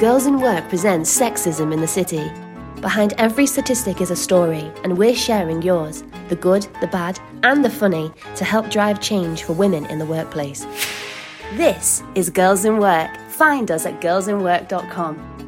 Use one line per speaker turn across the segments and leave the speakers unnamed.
Girls in Work presents Sexism in the City. Behind every statistic is a story, and we're sharing yours the good, the bad, and the funny to help drive change for women in the workplace. This is Girls in Work. Find us at girlsinwork.com.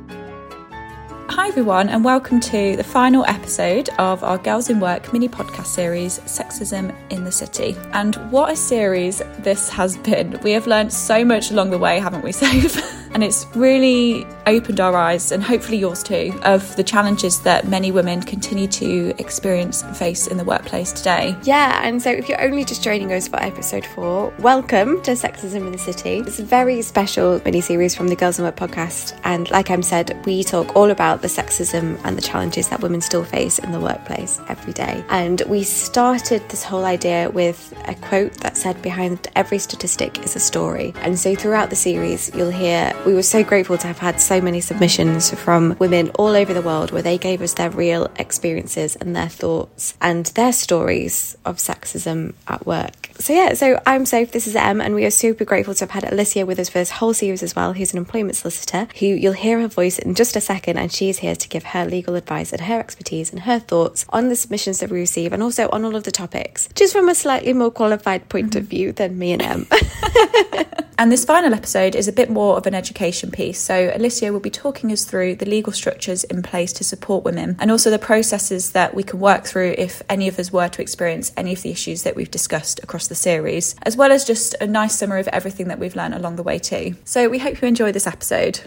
Hi, everyone, and welcome to the final episode of our Girls in Work mini podcast series, Sexism in the City. And what a series this has been! We have learned so much along the way, haven't we, Soph? and it's really opened our eyes, and hopefully yours too, of the challenges that many women continue to experience and face in the workplace today.
Yeah, and so if you're only just joining us for episode four, welcome to Sexism in the City. It's a very special mini series from the Girls in Work podcast, and like I'm said, we talk all about the sexism and the challenges that women still face in the workplace every day. And we started this whole idea with a quote that said, Behind every statistic is a story. And so throughout the series, you'll hear we were so grateful to have had so many submissions from women all over the world where they gave us their real experiences and their thoughts and their stories of sexism at work. So, yeah, so I'm Soph, this is Em, and we are super grateful to have had Alicia with us for this whole series as well, who's an employment solicitor, who you'll hear her voice in just a second, and she's here to give her legal advice and her expertise and her thoughts on the submissions that we receive and also on all of the topics, just from a slightly more qualified point of view than me and Em.
And this final episode is a bit more of an education piece. So, Alicia will be talking us through the legal structures in place to support women and also the processes that we can work through if any of us were to experience any of the issues that we've discussed across the series, as well as just a nice summary of everything that we've learned along the way, too. So, we hope you enjoy this episode.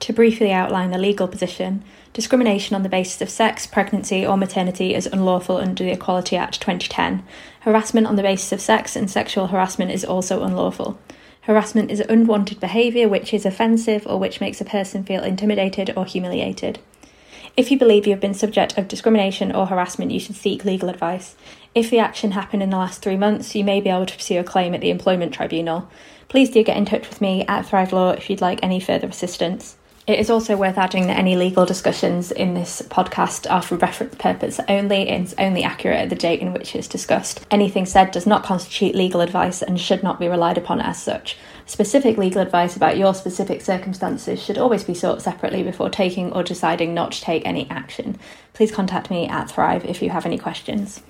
To briefly outline the legal position, discrimination on the basis of sex, pregnancy, or maternity is unlawful under the Equality Act 2010. Harassment on the basis of sex and sexual harassment is also unlawful. Harassment is unwanted behaviour which is offensive or which makes a person feel intimidated or humiliated. If you believe you have been subject of discrimination or harassment, you should seek legal advice. If the action happened in the last three months, you may be able to pursue a claim at the Employment Tribunal. Please do get in touch with me at Thrive Law if you'd like any further assistance. It is also worth adding that any legal discussions in this podcast are for reference purpose only and is only accurate at the date in which it's discussed. Anything said does not constitute legal advice and should not be relied upon as such. Specific legal advice about your specific circumstances should always be sought separately before taking or deciding not to take any action. Please contact me at Thrive if you have any questions.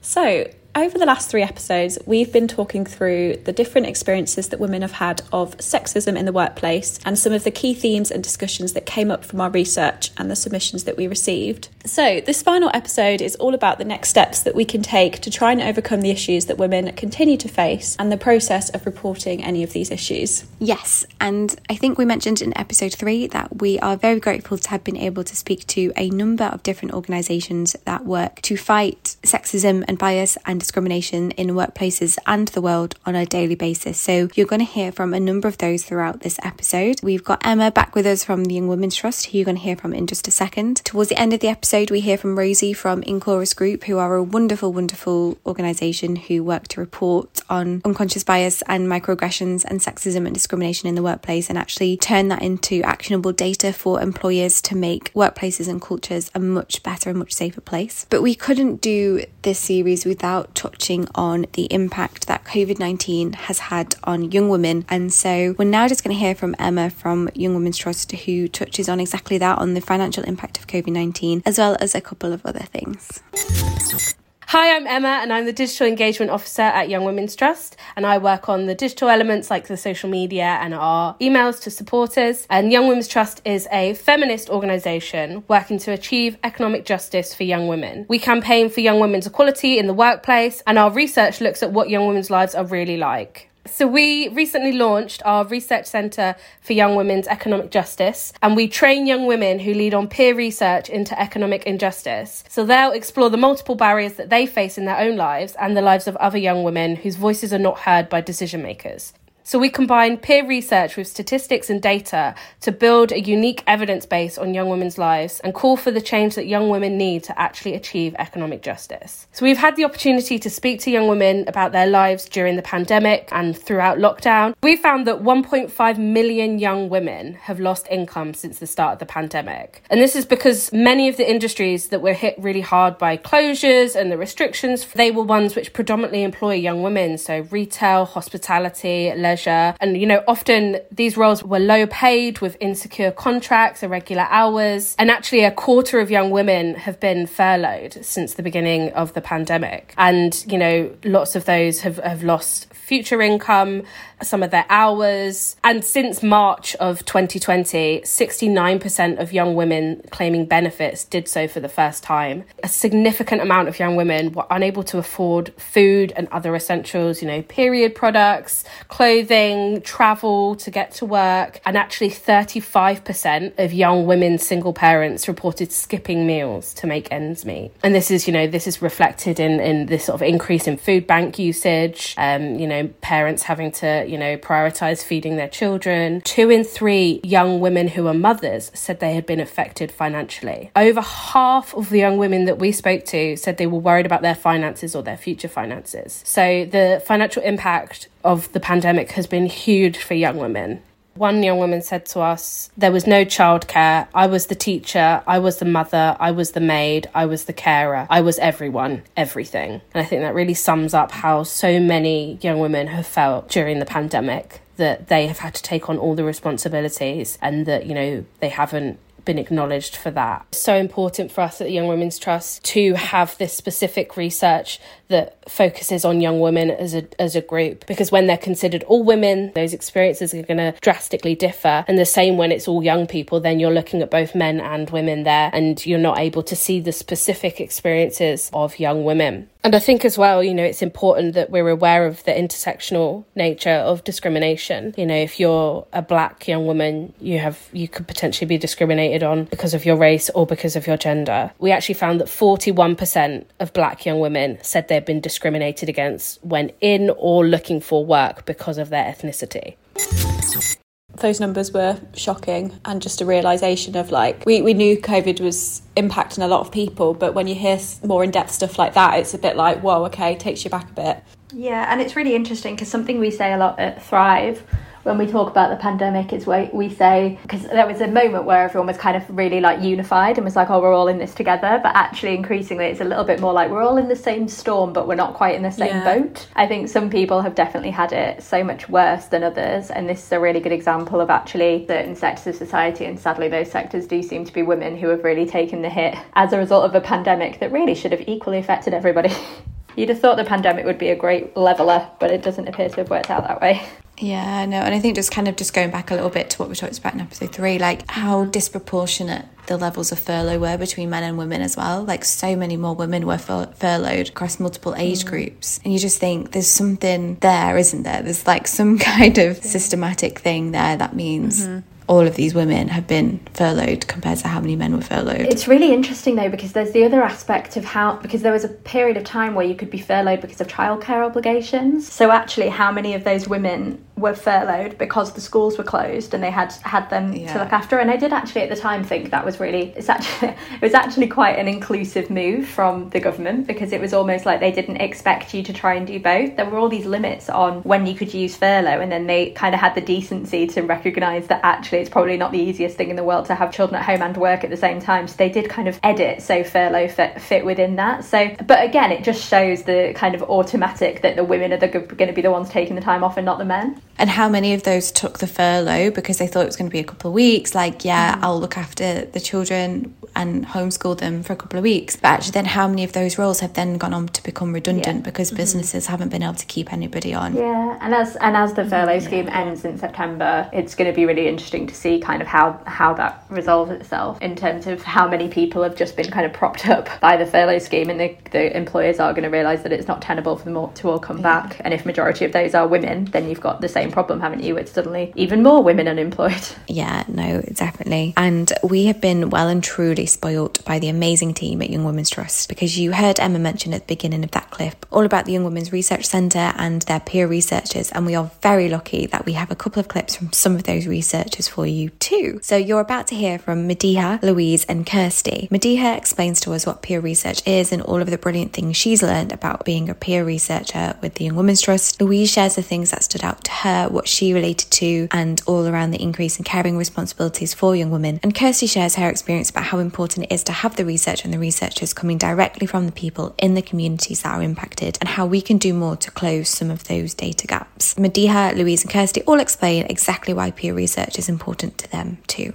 So, over the last three episodes, we've been talking through the different experiences that women have had of sexism in the workplace and some of the key themes and discussions that came up from our research and the submissions that we received. So, this final episode is all about the next steps that we can take to try and overcome the issues that women continue to face and the process of reporting any of these issues.
Yes, and I think we mentioned in episode three that we are very grateful to have been able to speak to a number of different organisations that work to fight sexism and bias and discrimination in workplaces and the world on a daily basis. So you're going to hear from a number of those throughout this episode. We've got Emma back with us from the Young Women's Trust, who you're going to hear from in just a second. Towards the end of the episode, we hear from Rosie from Inchorus Group, who are a wonderful, wonderful organisation who work to report on unconscious bias and microaggressions and sexism and discrimination in the workplace and actually turn that into actionable data for employers to make workplaces and cultures a much better and much safer place. But we couldn't do this series without touching on the impact that COVID 19 has had on young women. And so we're now just going to hear from Emma from Young Women's Trust, who touches on exactly that on the financial impact of COVID 19, as well as a couple of other things.
Hi, I'm Emma, and I'm the Digital Engagement Officer at Young Women's Trust. And I work on the digital elements like the social media and our emails to supporters. And Young Women's Trust is a feminist organisation working to achieve economic justice for young women. We campaign for young women's equality in the workplace, and our research looks at what young women's lives are really like. So, we recently launched our research centre for young women's economic justice, and we train young women who lead on peer research into economic injustice. So, they'll explore the multiple barriers that they face in their own lives and the lives of other young women whose voices are not heard by decision makers. So we combine peer research with statistics and data to build a unique evidence base on young women's lives and call for the change that young women need to actually achieve economic justice. So we've had the opportunity to speak to young women about their lives during the pandemic and throughout lockdown. We found that 1.5 million young women have lost income since the start of the pandemic. And this is because many of the industries that were hit really hard by closures and the restrictions, they were ones which predominantly employ young women. So retail, hospitality, leisure leisure. And, you know, often these roles were low paid with insecure contracts, irregular hours. And actually, a quarter of young women have been furloughed since the beginning of the pandemic. And, you know, lots of those have, have lost future income, some of their hours. And since March of 2020, 69% of young women claiming benefits did so for the first time. A significant amount of young women were unable to afford food and other essentials, you know, period products, clothing, travel to get to work. And actually, 35% of young women single parents reported skipping meals to make ends meet. And this is, you know, this is reflected in, in this sort of increase in food bank usage, um, you know, parents having to, you know, prioritize feeding their children. Two in three young women who are mothers said they had been affected financially. Over half of the young women that we spoke to said they were worried about their finances or their future finances. So the financial impact of the pandemic has been huge for young women. One young woman said to us, There was no childcare. I was the teacher, I was the mother, I was the maid, I was the carer, I was everyone, everything. And I think that really sums up how so many young women have felt during the pandemic that they have had to take on all the responsibilities and that, you know, they haven't been acknowledged for that. So important for us at the Young Women's Trust to have this specific research that focuses on young women as a as a group because when they're considered all women those experiences are going to drastically differ and the same when it's all young people then you're looking at both men and women there and you're not able to see the specific experiences of young women and I think as well, you know, it's important that we're aware of the intersectional nature of discrimination. You know, if you're a black young woman, you have you could potentially be discriminated on because of your race or because of your gender. We actually found that 41% of black young women said they'd been discriminated against when in or looking for work because of their ethnicity
those numbers were shocking and just a realization of like we, we knew covid was impacting a lot of people but when you hear more in-depth stuff like that it's a bit like whoa okay takes you back a bit.
Yeah and it's really interesting because something we say a lot at thrive when we talk about the pandemic is where we say because there was a moment where everyone was kind of really like unified and was like oh we're all in this together but actually increasingly it's a little bit more like we're all in the same storm but we're not quite in the same yeah. boat i think some people have definitely had it so much worse than others and this is a really good example of actually certain sectors of society and sadly those sectors do seem to be women who have really taken the hit as a result of a pandemic that really should have equally affected everybody You'd have thought the pandemic would be a great leveler, but it doesn't appear to have worked out that way.
Yeah, no, and I think just kind of just going back a little bit to what we talked about in episode three, like how mm-hmm. disproportionate the levels of furlough were between men and women as well. Like so many more women were fur- furloughed across multiple age mm. groups. And you just think there's something there, isn't there? There's like some kind of systematic thing there that means mm-hmm all of these women have been furloughed compared to how many men were furloughed.
It's really interesting though because there's the other aspect of how because there was a period of time where you could be furloughed because of childcare obligations. So actually how many of those women were furloughed because the schools were closed and they had had them yeah. to look after and I did actually at the time think that was really it's actually it was actually quite an inclusive move from the government because it was almost like they didn't expect you to try and do both. There were all these limits on when you could use furlough and then they kind of had the decency to recognize that actually actually it's probably not the easiest thing in the world to have children at home and work at the same time. So they did kind of edit so furlough fit, fit within that. So, but again, it just shows the kind of automatic that the women are going to be the ones taking the time off and not the men.
And how many of those took the furlough because they thought it was going to be a couple of weeks? Like, yeah, mm. I'll look after the children and homeschool them for a couple of weeks. But actually, then how many of those roles have then gone on to become redundant yeah. because mm-hmm. businesses haven't been able to keep anybody on?
Yeah, and as and as the furlough scheme ends in September, it's going to be really interesting to see kind of how how that resolves itself in terms of how many people have just been kind of propped up by the furlough scheme, and the, the employers are going to realise that it's not tenable for them all, to all come yeah. back. And if majority of those are women, then you've got the same problem, haven't you? It's suddenly even more women unemployed.
Yeah, no, definitely. And we have been well and truly spoilt by the amazing team at Young Women's Trust because you heard Emma mention at the beginning of that clip all about the Young Women's Research Centre and their peer researchers, and we are very lucky that we have a couple of clips from some of those researchers for you too. So you're about to hear from Madiha, Louise, and Kirsty. Madiha explains to us what peer research is and all of the brilliant things she's learned about being a peer researcher with the Young Women's Trust. Louise shares the things that stood out to her, Uh, what she related to, and all around the increase in caring responsibilities for young women. And Kirsty shares her experience about how important important it is to have the research and the researchers coming directly from the people in the communities that are impacted and how we can do more to close some of those data gaps. Madiha, Louise, and Kirsty all explain exactly why peer research is important to them too.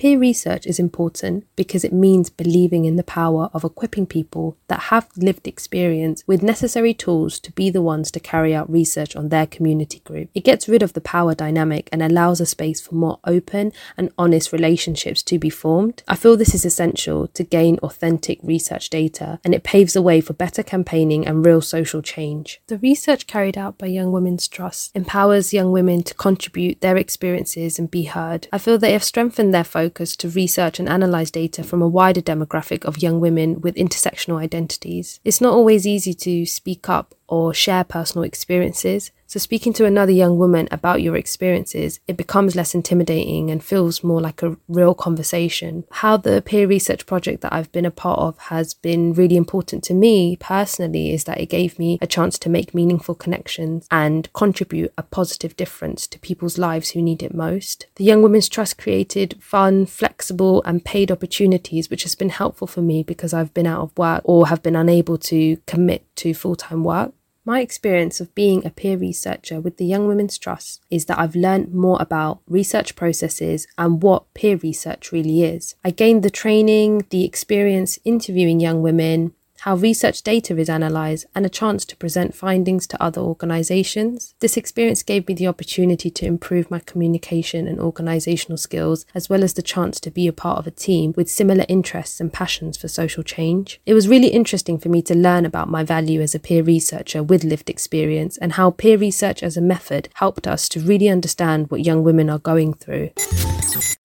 Peer research is important because it means believing in the power of equipping people that have lived experience with necessary tools to be the ones to carry out research on their community group. It gets rid of the power dynamic and allows a space for more open and honest relationships to be formed. I feel this is essential to gain authentic research data and it paves the way for better campaigning and real social change. The research carried out by Young Women's Trust empowers young women to contribute their experiences and be heard. I feel they have strengthened their focus focus to research and analyse data from a wider demographic of young women with intersectional identities. It's not always easy to speak up or share personal experiences. So, speaking to another young woman about your experiences, it becomes less intimidating and feels more like a real conversation. How the peer research project that I've been a part of has been really important to me personally is that it gave me a chance to make meaningful connections and contribute a positive difference to people's lives who need it most. The Young Women's Trust created fun, flexible, and paid opportunities, which has been helpful for me because I've been out of work or have been unable to commit to full time work. My experience of being a peer researcher with the Young Women's Trust is that I've learned more about research processes and what peer research really is. I gained the training, the experience interviewing young women, how research data is analysed, and a chance to present findings to other organisations. This experience gave me the opportunity to improve my communication and organisational skills, as well as the chance to be a part of a team with similar interests and passions for social change. It was really interesting for me to learn about my value as a peer researcher with lived experience and how peer research as a method helped us to really understand what young women are going through.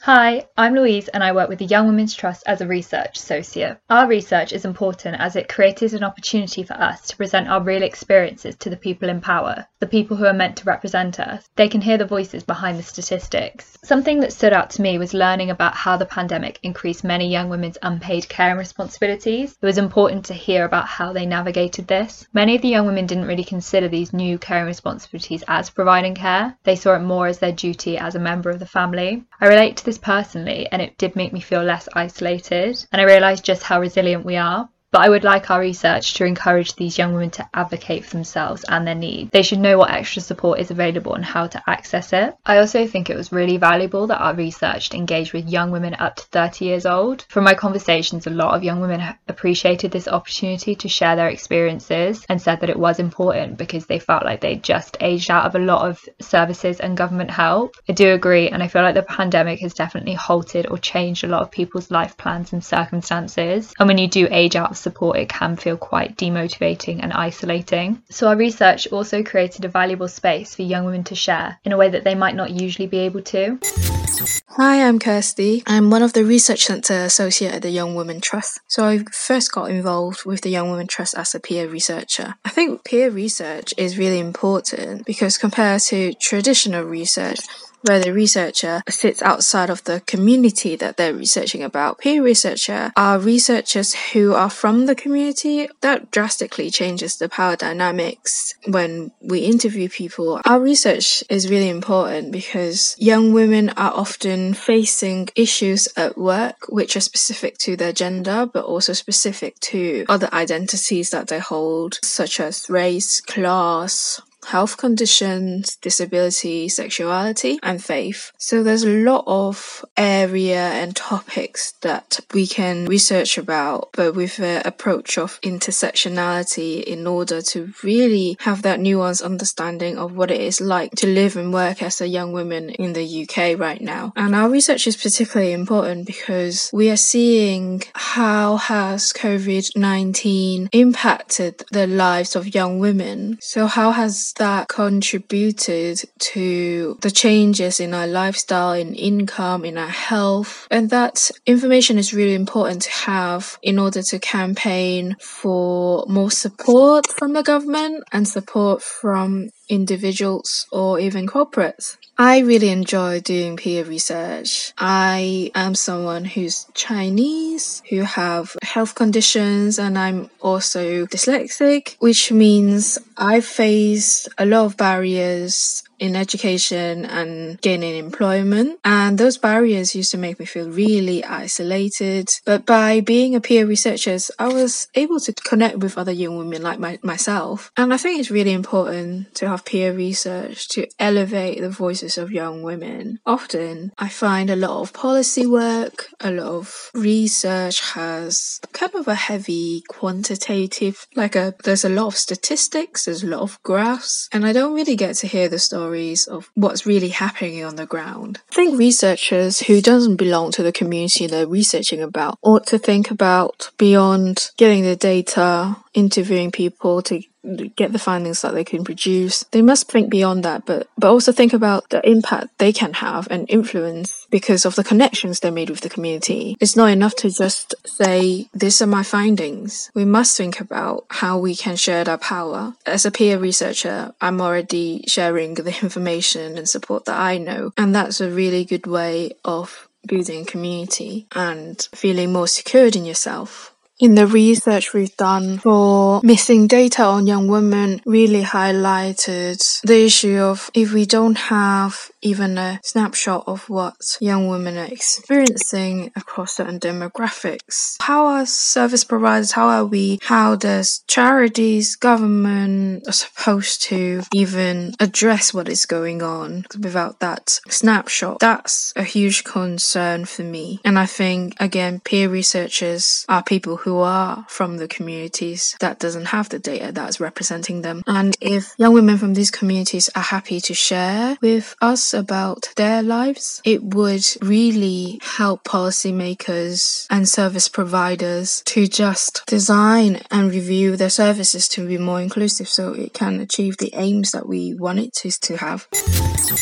Hi, I'm Louise and I work with the Young Women's Trust as a research associate. Our research is important as it created an opportunity for us to present our real experiences to the people in power, the people who are meant to represent us. They can hear the voices behind the statistics. Something that stood out to me was learning about how the pandemic increased many young women's unpaid care and responsibilities. It was important to hear about how they navigated this. Many of the young women didn't really consider these new care and responsibilities as providing care. They saw it more as their duty as a member of the family. I relate to this personally, and it did make me feel less isolated. And I realised just how resilient we are. But I would like our research to encourage these young women to advocate for themselves and their needs. They should know what extra support is available and how to access it. I also think it was really valuable that our research engaged with young women up to 30 years old. From my conversations, a lot of young women appreciated this opportunity to share their experiences and said that it was important because they felt like they'd just aged out of a lot of services and government help. I do agree, and I feel like the pandemic has definitely halted or changed a lot of people's life plans and circumstances. And when you do age out of support, it can feel quite demotivating and isolating. So, our research also created a valuable space for young women to share in a way that they might not usually be able to.
Hi, I'm Kirsty. I'm one of the Research Centre Associate at the Young Women Trust. So, I first got involved with the Young Women Trust as a peer researcher. I think peer research is really important because compared to traditional research, where the researcher sits outside of the community that they're researching about. Peer researcher are researchers who are from the community. That drastically changes the power dynamics when we interview people. Our research is really important because young women are often facing issues at work which are specific to their gender but also specific to other identities that they hold, such as race, class, health conditions, disability, sexuality, and faith. So there's a lot of area and topics that we can research about, but with an approach of intersectionality in order to really have that nuanced understanding of what it is like to live and work as a young woman in the UK right now. And our research is particularly important because we are seeing how has COVID-19 impacted the lives of young women. So how has that contributed to the changes in our lifestyle, in income, in our health. And that information is really important to have in order to campaign for more support from the government and support from individuals or even corporates. I really enjoy doing peer research. I am someone who's Chinese, who have health conditions, and I'm also dyslexic, which means I face a lot of barriers in education and gaining employment. And those barriers used to make me feel really isolated. But by being a peer researcher, I was able to connect with other young women like my, myself. And I think it's really important to have peer research to elevate the voices of young women. Often I find a lot of policy work, a lot of research has kind of a heavy quantitative, like a, there's a lot of statistics, there's a lot of graphs, and I don't really get to hear the stories of what's really happening on the ground. I think researchers who doesn't belong to the community they're researching about ought to think about beyond getting the data, interviewing people to get the findings that they can produce. They must think beyond that, but but also think about the impact they can have and influence because of the connections they made with the community. It's not enough to just say these are my findings. We must think about how we can share that power. As a peer researcher, I'm already sharing the information and support that I know, and that's a really good way of building community and feeling more secured in yourself in the research we've done for missing data on young women really highlighted the issue of if we don't have even a snapshot of what young women are experiencing across certain demographics. How are service providers, how are we, how does charities, government are supposed to even address what is going on without that snapshot? That's a huge concern for me. And I think, again, peer researchers are people who are from the communities that doesn't have the data that's representing them. And if young women from these communities are happy to share with us about their lives, it would really help policymakers and service providers to just design and review their services to be more inclusive so it can achieve the aims that we want it to, to have.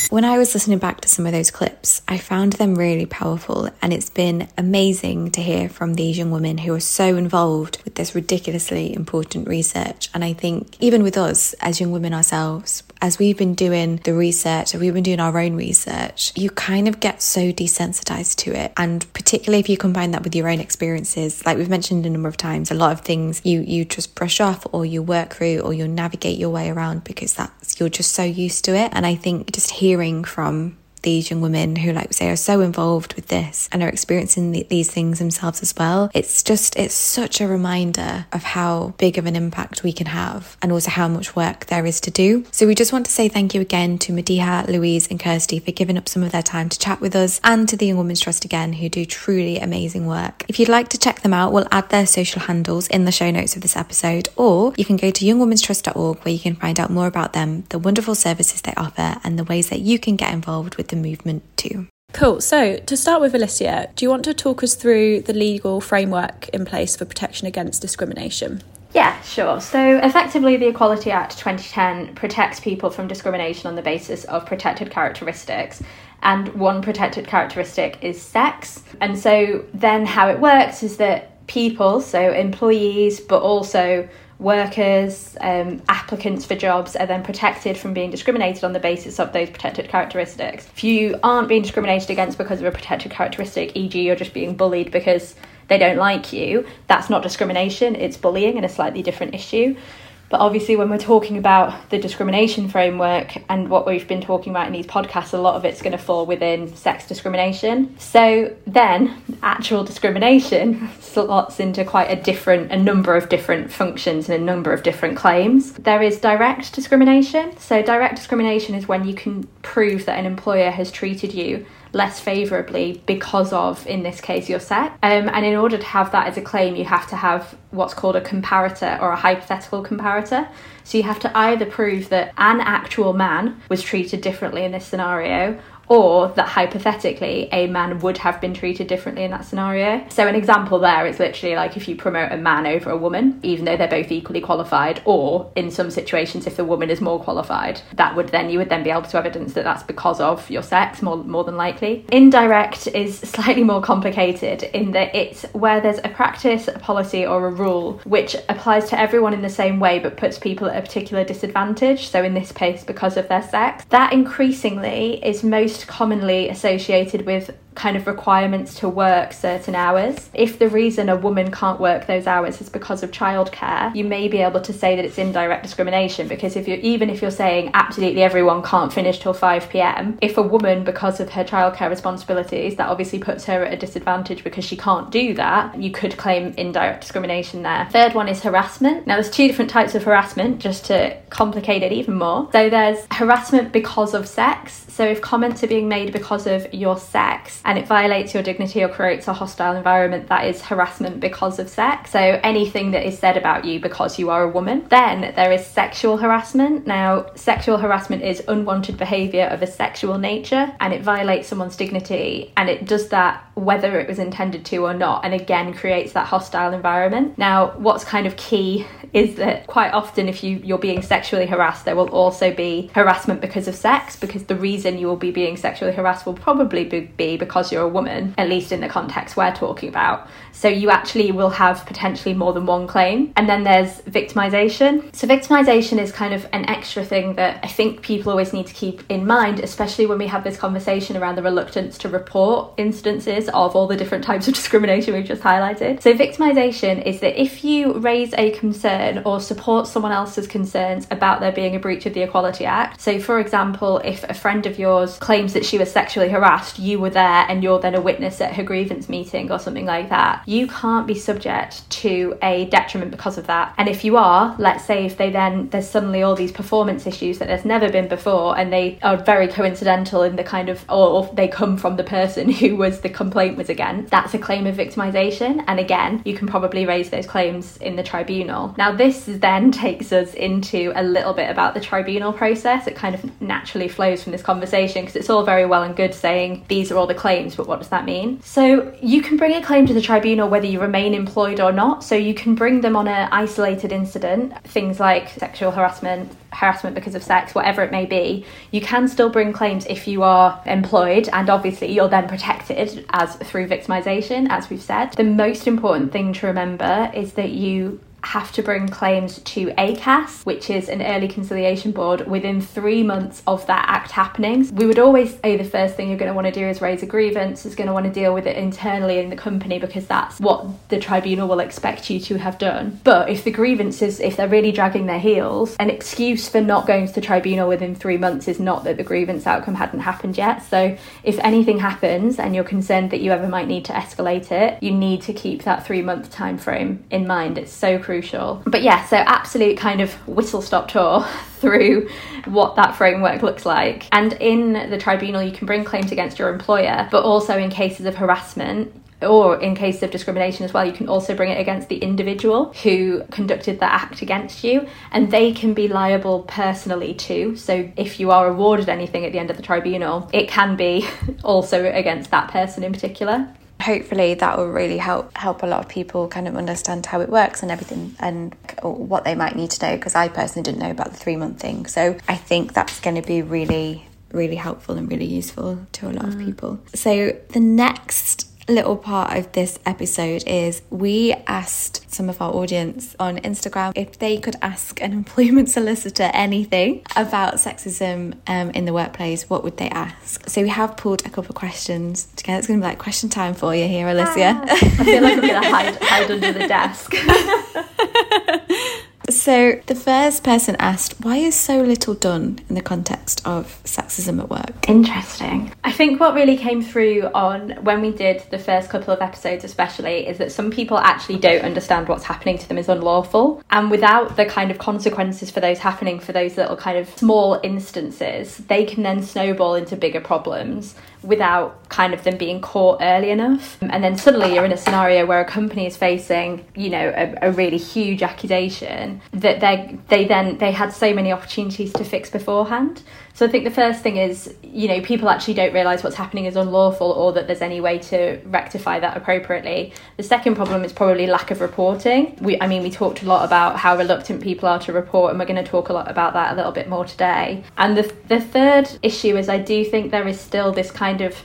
When I was listening back to some of those clips, I found them really powerful, and it's been amazing to hear from these young women who are so involved with this ridiculously important research. And I think even with us as young women ourselves, as we've been doing the research, we've been doing our own research, you kind of get so desensitized to it. And particularly if you combine that with your own experiences, like we've mentioned a number of times, a lot of things you you just brush off or you work through or you navigate your way around because that's you're just so used to it. And I think just hearing from these young women who, like we say, are so involved with this and are experiencing the, these things themselves as well. It's just, it's such a reminder of how big of an impact we can have and also how much work there is to do. So we just want to say thank you again to Madiha, Louise, and Kirsty for giving up some of their time to chat with us and to the Young Women's Trust again, who do truly amazing work. If you'd like to check them out, we'll add their social handles in the show notes of this episode, or you can go to youngwomenstrust.org where you can find out more about them, the wonderful services they offer, and the ways that you can get involved with the movement too.
Cool. So, to start with, Alicia, do you want to talk us through the legal framework in place for protection against discrimination?
Yeah, sure. So, effectively, the Equality Act 2010 protects people from discrimination on the basis of protected characteristics. And one protected characteristic is sex. And so, then how it works is that people, so employees, but also workers, um, applicants for jobs are then protected from being discriminated on the basis of those protected characteristics. If you aren't being discriminated against because of a protected characteristic, e.g., you're just being bullied because they don't like you, that's not discrimination, it's bullying and a slightly different issue. But obviously, when we're talking about the discrimination framework and what we've been talking about in these podcasts, a lot of it's going to fall within sex discrimination. So then, actual discrimination slots into quite a different, a number of different functions and a number of different claims. There is direct discrimination. So, direct discrimination is when you can prove that an employer has treated you less favourably because of, in this case, your sex. Um, and in order to have that as a claim, you have to have what's called a comparator or a hypothetical comparator. So you have to either prove that an actual man was treated differently in this scenario or that hypothetically a man would have been treated differently in that scenario. So, an example there is literally like if you promote a man over a woman, even though they're both equally qualified, or in some situations, if the woman is more qualified, that would then you would then be able to evidence that that's because of your sex, more, more than likely. Indirect is slightly more complicated in that it's where there's a practice, a policy, or a rule which applies to everyone in the same way but puts people at a particular disadvantage. So, in this case, because of their sex, that increasingly is most commonly associated with kind of requirements to work certain hours. If the reason a woman can't work those hours is because of childcare, you may be able to say that it's indirect discrimination because if you even if you're saying absolutely everyone can't finish till 5 p.m., if a woman because of her childcare responsibilities, that obviously puts her at a disadvantage because she can't do that, you could claim indirect discrimination there. Third one is harassment. Now there's two different types of harassment just to complicate it even more. So there's harassment because of sex. So if comments are being made because of your sex and it violates your dignity or creates a hostile environment, that is harassment because of sex. So anything that is said about you because you are a woman. Then there is sexual harassment. Now, sexual harassment is unwanted behaviour of a sexual nature and it violates someone's dignity and it does that whether it was intended to or not and again creates that hostile environment. Now, what's kind of key is that quite often if you you're being sexually harassed there will also be harassment because of sex because the reason you will be being sexually harassed will probably be because you're a woman at least in the context we're talking about. So you actually will have potentially more than one claim. And then there's victimization. So victimization is kind of an extra thing that i think people always need to keep in mind especially when we have this conversation around the reluctance to report instances of all the different types of discrimination we've just highlighted. So victimization is that if you raise a concern or support someone else's concerns about there being a breach of the Equality Act. So, for example, if a friend of yours claims that she was sexually harassed, you were there and you're then a witness at her grievance meeting or something like that, you can't be subject to a detriment because of that. And if you are, let's say if they then, there's suddenly all these performance issues that there's never been before and they are very coincidental in the kind of, or they come from the person who was the complaint was against, that's a claim of victimisation. And again, you can probably raise those claims in the tribunal. Now, this then takes us into a little bit about the tribunal process. It kind of naturally flows from this conversation because it's all very well and good saying these are all the claims, but what does that mean? So you can bring a claim to the tribunal whether you remain employed or not. So you can bring them on an isolated incident, things like sexual harassment, harassment because of sex, whatever it may be. You can still bring claims if you are employed, and obviously you're then protected as through victimization, as we've said. The most important thing to remember is that you have to bring claims to ACAS, which is an early conciliation board, within three months of that act happening. We would always say the first thing you're going to want to do is raise a grievance, is going to want to deal with it internally in the company because that's what the tribunal will expect you to have done. But if the grievance is, if they're really dragging their heels, an excuse for not going to the tribunal within three months is not that the grievance outcome hadn't happened yet. So if anything happens and you're concerned that you ever might need to escalate it, you need to keep that three month time frame in mind. It's so crucial crucial. But yeah, so absolute kind of whistle stop tour through what that framework looks like. And in the tribunal, you can bring claims against your employer, but also in cases of harassment, or in case of discrimination as well, you can also bring it against the individual who conducted the act against you, and they can be liable personally too. So if you are awarded anything at the end of the tribunal, it can be also against that person in particular
hopefully that will really help help a lot of people kind of understand how it works and everything and what they might need to know because I personally didn't know about the three month thing so I think that's going to be really really helpful and really useful to a lot mm. of people so the next little part of this episode is we asked some of our audience on Instagram if they could ask an employment solicitor anything about sexism um, in the workplace, what would they ask? So we have pulled a couple of questions together. It's going to be like question time for you here, Alicia.
Ah, I feel like I'm going to hide, hide under the desk.
So, the first person asked, why is so little done in the context of sexism at work?
Interesting. I think what really came through on when we did the first couple of episodes, especially, is that some people actually don't understand what's happening to them is unlawful. And without the kind of consequences for those happening for those little kind of small instances, they can then snowball into bigger problems without kind of them being caught early enough. And then suddenly you're in a scenario where a company is facing, you know, a, a really huge accusation that they they then they had so many opportunities to fix beforehand. So I think the first thing is, you know, people actually don't realise what's happening is unlawful or that there's any way to rectify that appropriately. The second problem is probably lack of reporting. We, I mean, we talked a lot about how reluctant people are to report, and we're going to talk a lot about that a little bit more today. And the the third issue is I do think there is still this kind of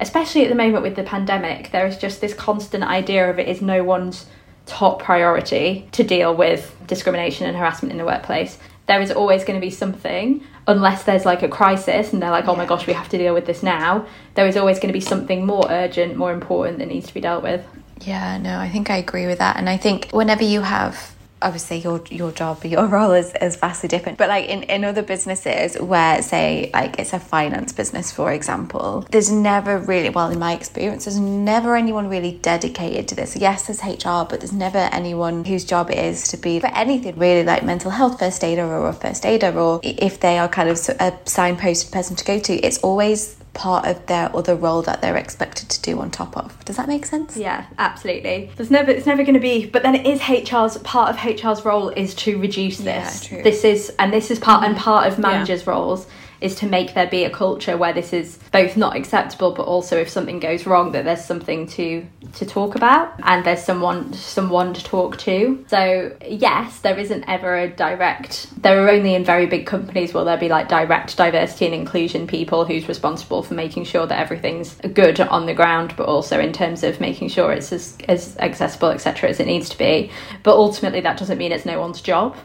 especially at the moment with the pandemic, there is just this constant idea of it is no one's top priority to deal with discrimination and harassment in the workplace
there is always going to be something unless there's like a crisis and they're like oh my gosh we have to deal with this now there is always going to be something more urgent more important that needs to be dealt with.
Yeah no i think i agree with that and i think whenever you have obviously your your job your role is, is vastly different. But like in, in other businesses where say like it's a finance business for example there's never really well in my experience there's never anyone really dedicated to this. Yes there's hr but there's never anyone whose job it is to be for anything really like mental health first aider or first aider or if they are kind of a signposted person to go to it's always part of their other role that they're expected to do on top of. Does that make sense?
Yeah, absolutely. There's never it's never going to be but then it is HR's part of HR's role is to reduce this.
Yeah,
this is and this is part and mm-hmm. part of managers' yeah. roles is to make there be a culture where this is both not acceptable but also if something goes wrong that there's something to to talk about and there's someone someone to talk to. So yes there isn't ever a direct there are only in very big companies will there be like direct diversity and inclusion people who's responsible for making sure that everything's good on the ground but also in terms of making sure it's as, as accessible etc as it needs to be. But ultimately that doesn't mean it's no one's job.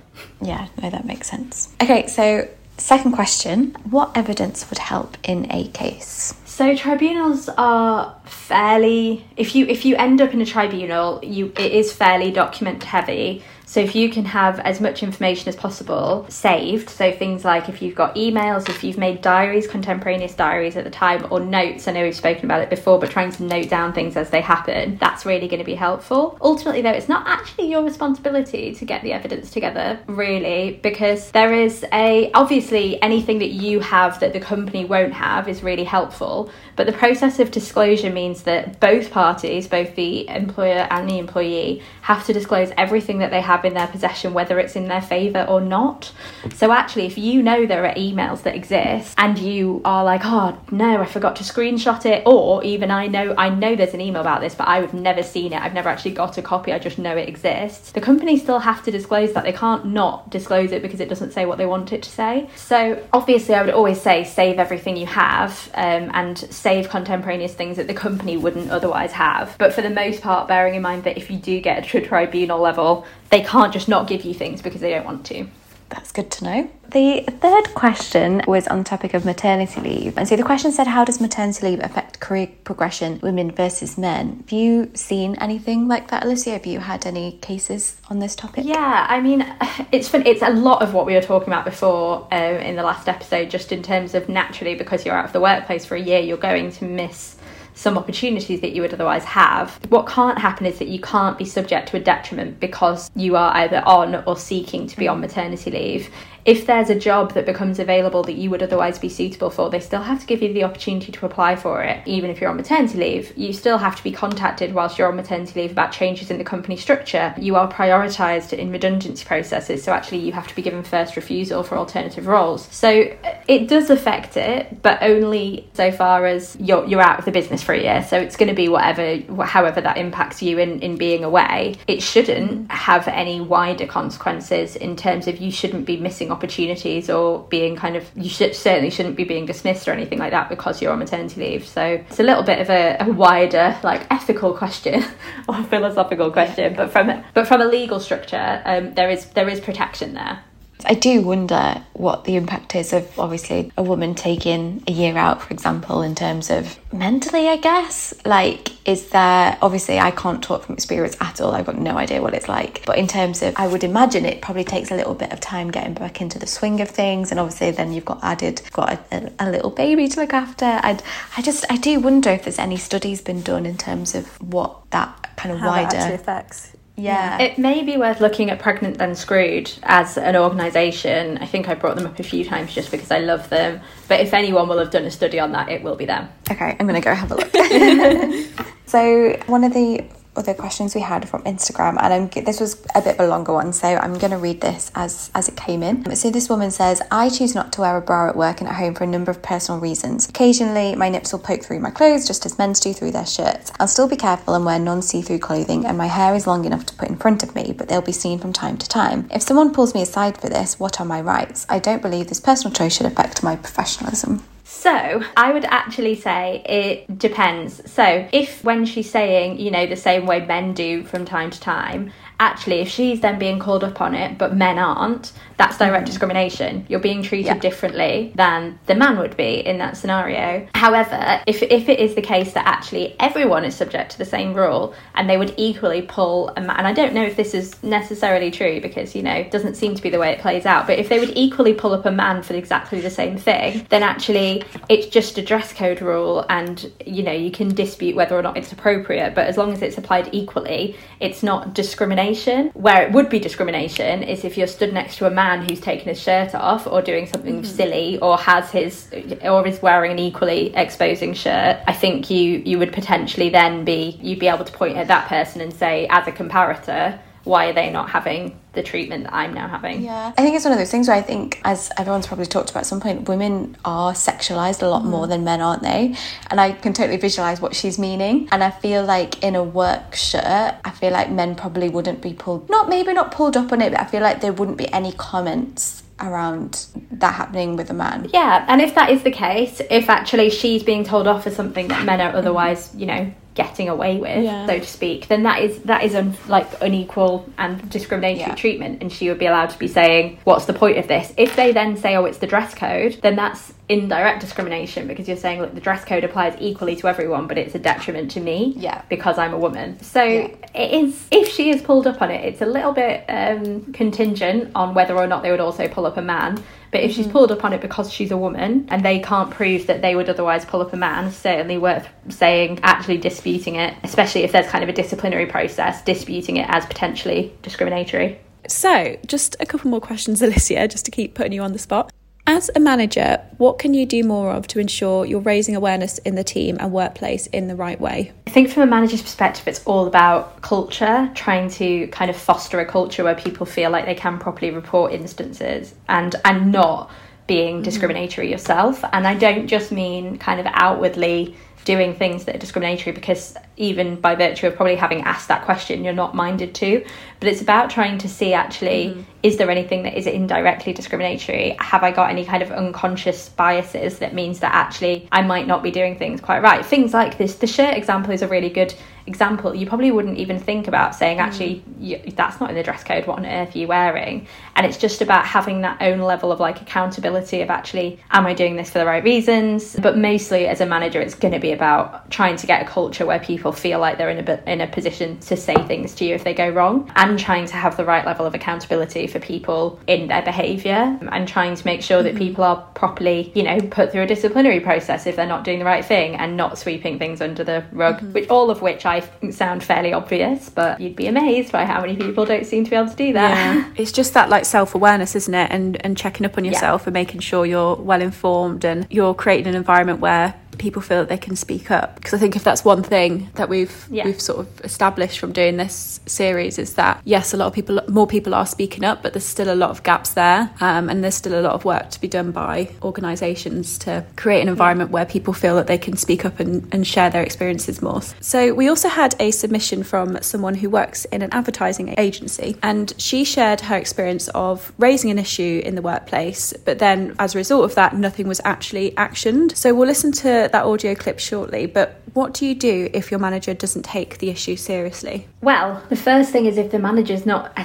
Yeah no that makes sense. Okay so Second question What evidence would help in a case?
So tribunals are fairly if you if you end up in a tribunal, you it is fairly document heavy. So if you can have as much information as possible saved, so things like if you've got emails, if you've made diaries, contemporaneous diaries at the time, or notes, I know we've spoken about it before, but trying to note down things as they happen, that's really going to be helpful. Ultimately, though, it's not actually your responsibility to get the evidence together, really, because there is a obviously anything that you have that the company won't have is really helpful, but the process of disclosure means that both parties, both the employer and the employee, have to disclose everything that they have in their possession, whether it's in their favour or not. So, actually, if you know there are emails that exist and you are like, oh no, I forgot to screenshot it, or even I know I know there's an email about this, but I've never seen it, I've never actually got a copy, I just know it exists. The company still have to disclose that. They can't not disclose it because it doesn't say what they want it to say. So, obviously, I would always say save everything you have um, and save contemporaneous things that the company wouldn't otherwise have. But for the most part, bearing in mind that if you do get a tribunal level, they can't just not give you things because they don't want to.
That's good to know. The third question was on the topic of maternity leave. And so the question said, How does maternity leave affect career progression, women versus men? Have you seen anything like that, Alicia? Have you had any cases on this topic?
Yeah, I mean, it's fun. It's a lot of what we were talking about before um, in the last episode, just in terms of naturally, because you're out of the workplace for a year, you're going to miss some opportunities that you would otherwise have. What can't happen is that you can't be subject to a detriment because you are either on or seeking to be on maternity leave if there's a job that becomes available that you would otherwise be suitable for, they still have to give you the opportunity to apply for it. Even if you're on maternity leave, you still have to be contacted whilst you're on maternity leave about changes in the company structure. You are prioritised in redundancy processes, so actually you have to be given first refusal for alternative roles. So it does affect it, but only so far as you're, you're out of the business for a year. So it's going to be whatever, however that impacts you in, in being away. It shouldn't have any wider consequences in terms of you shouldn't be missing opportunities or being kind of you should, certainly shouldn't be being dismissed or anything like that because you're on maternity leave. So it's a little bit of a, a wider like ethical question or philosophical question but from but from a legal structure um, there is there is protection there
I do wonder what the impact is of obviously a woman taking a year out, for example, in terms of mentally, I guess. Like, is there obviously I can't talk from experience at all, I've got no idea what it's like. But in terms of, I would imagine it probably takes a little bit of time getting back into the swing of things, and obviously then you've got added, got a, a, a little baby to look after. I, I just, I do wonder if there's any studies been done in terms of what that kind of
How
wider
effects
yeah.
It may be worth looking at Pregnant Then Screwed as an organisation. I think I brought them up a few times just because I love them. But if anyone will have done a study on that, it will be them.
Okay, I'm going to go have a look. so, one of the other questions we had from Instagram, and I'm, this was a bit of a longer one, so I'm going to read this as as it came in. So this woman says, "I choose not to wear a bra at work and at home for a number of personal reasons. Occasionally, my nips will poke through my clothes, just as men's do through their shirts. I'll still be careful and wear non-see-through clothing, and my hair is long enough to put in front of me, but they'll be seen from time to time. If someone pulls me aside for this, what are my rights? I don't believe this personal choice should affect my professionalism."
So I would actually say it depends. So if when she's saying, you know, the same way men do from time to time, actually, if she's then being called up on it, but men aren't, that's direct discrimination. You're being treated yeah. differently than the man would be in that scenario. However, if, if it is the case that actually everyone is subject to the same rule and they would equally pull a man, and I don't know if this is necessarily true because, you know, it doesn't seem to be the way it plays out, but if they would equally pull up a man for exactly the same thing, then actually it's just a dress code rule and, you know, you can dispute whether or not it's appropriate, but as long as it's applied equally, it's not discrimination. Where it would be discrimination is if you're stood next to a man who's taken his shirt off or doing something mm-hmm. silly or has his or is wearing an equally exposing shirt. I think you you would potentially then be you'd be able to point at that person and say as a comparator why are they not having the treatment that I'm now having?
Yeah, I think it's one of those things where I think, as everyone's probably talked about at some point, women are sexualized a lot mm. more than men, aren't they? And I can totally visualize what she's meaning. And I feel like in a work shirt, I feel like men probably wouldn't be pulled, not maybe not pulled up on it, but I feel like there wouldn't be any comments around that happening with a man.
Yeah, and if that is the case, if actually she's being told off for something that men are otherwise, you know, getting away with, yeah. so to speak, then that is that is un, like unequal and discriminatory yeah. treatment, and she would be allowed to be saying, "What's the point of this?" If they then say, "Oh, it's the dress code," then that's indirect discrimination because you're saying, "Look, the dress code applies equally to everyone, but it's a detriment to me
yeah.
because I'm a woman." So yeah. it is. If she is pulled up on it, it's a little bit um, contingent on whether or not they would also pull up a man but if she's mm-hmm. pulled up on it because she's a woman and they can't prove that they would otherwise pull up a man, certainly worth saying, actually disputing it, especially if there's kind of a disciplinary process, disputing it as potentially discriminatory.
So, just a couple more questions, Alicia, just to keep putting you on the spot. As a manager, what can you do more of to ensure you're raising awareness in the team and workplace in the right way?
I think from a manager's perspective, it's all about culture, trying to kind of foster a culture where people feel like they can properly report instances and and not being mm-hmm. discriminatory yourself. And I don't just mean kind of outwardly doing things that are discriminatory because even by virtue of probably having asked that question you're not minded to. But it's about trying to see actually mm-hmm. is there anything that is indirectly discriminatory? Have i got any kind of unconscious biases that means that actually i might not be doing things quite right? Things like this. The shirt example is a really good example, you probably wouldn't even think about saying, mm. actually, you, that's not in the dress code. What on earth are you wearing? And it's just about having that own level of like accountability of actually, am I doing this for the right reasons? But mostly as a manager, it's going to be about trying to get a culture where people feel like they're in a in a position to say things to you if they go wrong, and trying to have the right level of accountability for people in their behaviour, and trying to make sure that mm-hmm. people are properly, you know, put through a disciplinary process if they're not doing the right thing, and not sweeping things under the rug. Mm-hmm. Which all of which I I sound fairly obvious, but you'd be amazed by how many people don't seem to be able to do that.
Yeah. It's just that like self awareness, isn't it? And and checking up on yourself yeah. and making sure you're well informed and you're creating an environment where people feel that they can speak up. Because I think if that's one thing that we've yeah. we've sort of established from doing this series is that yes a lot of people more people are speaking up but there's still a lot of gaps there um, and there's still a lot of work to be done by organisations to create an environment where people feel that they can speak up and, and share their experiences more. So we also had a submission from someone who works in an advertising agency and she shared her experience of raising an issue in the workplace but then as a result of that nothing was actually actioned. So we'll listen to that audio clip shortly, but what do you do if your manager doesn't take the issue seriously?
Well, the first thing is if the manager's not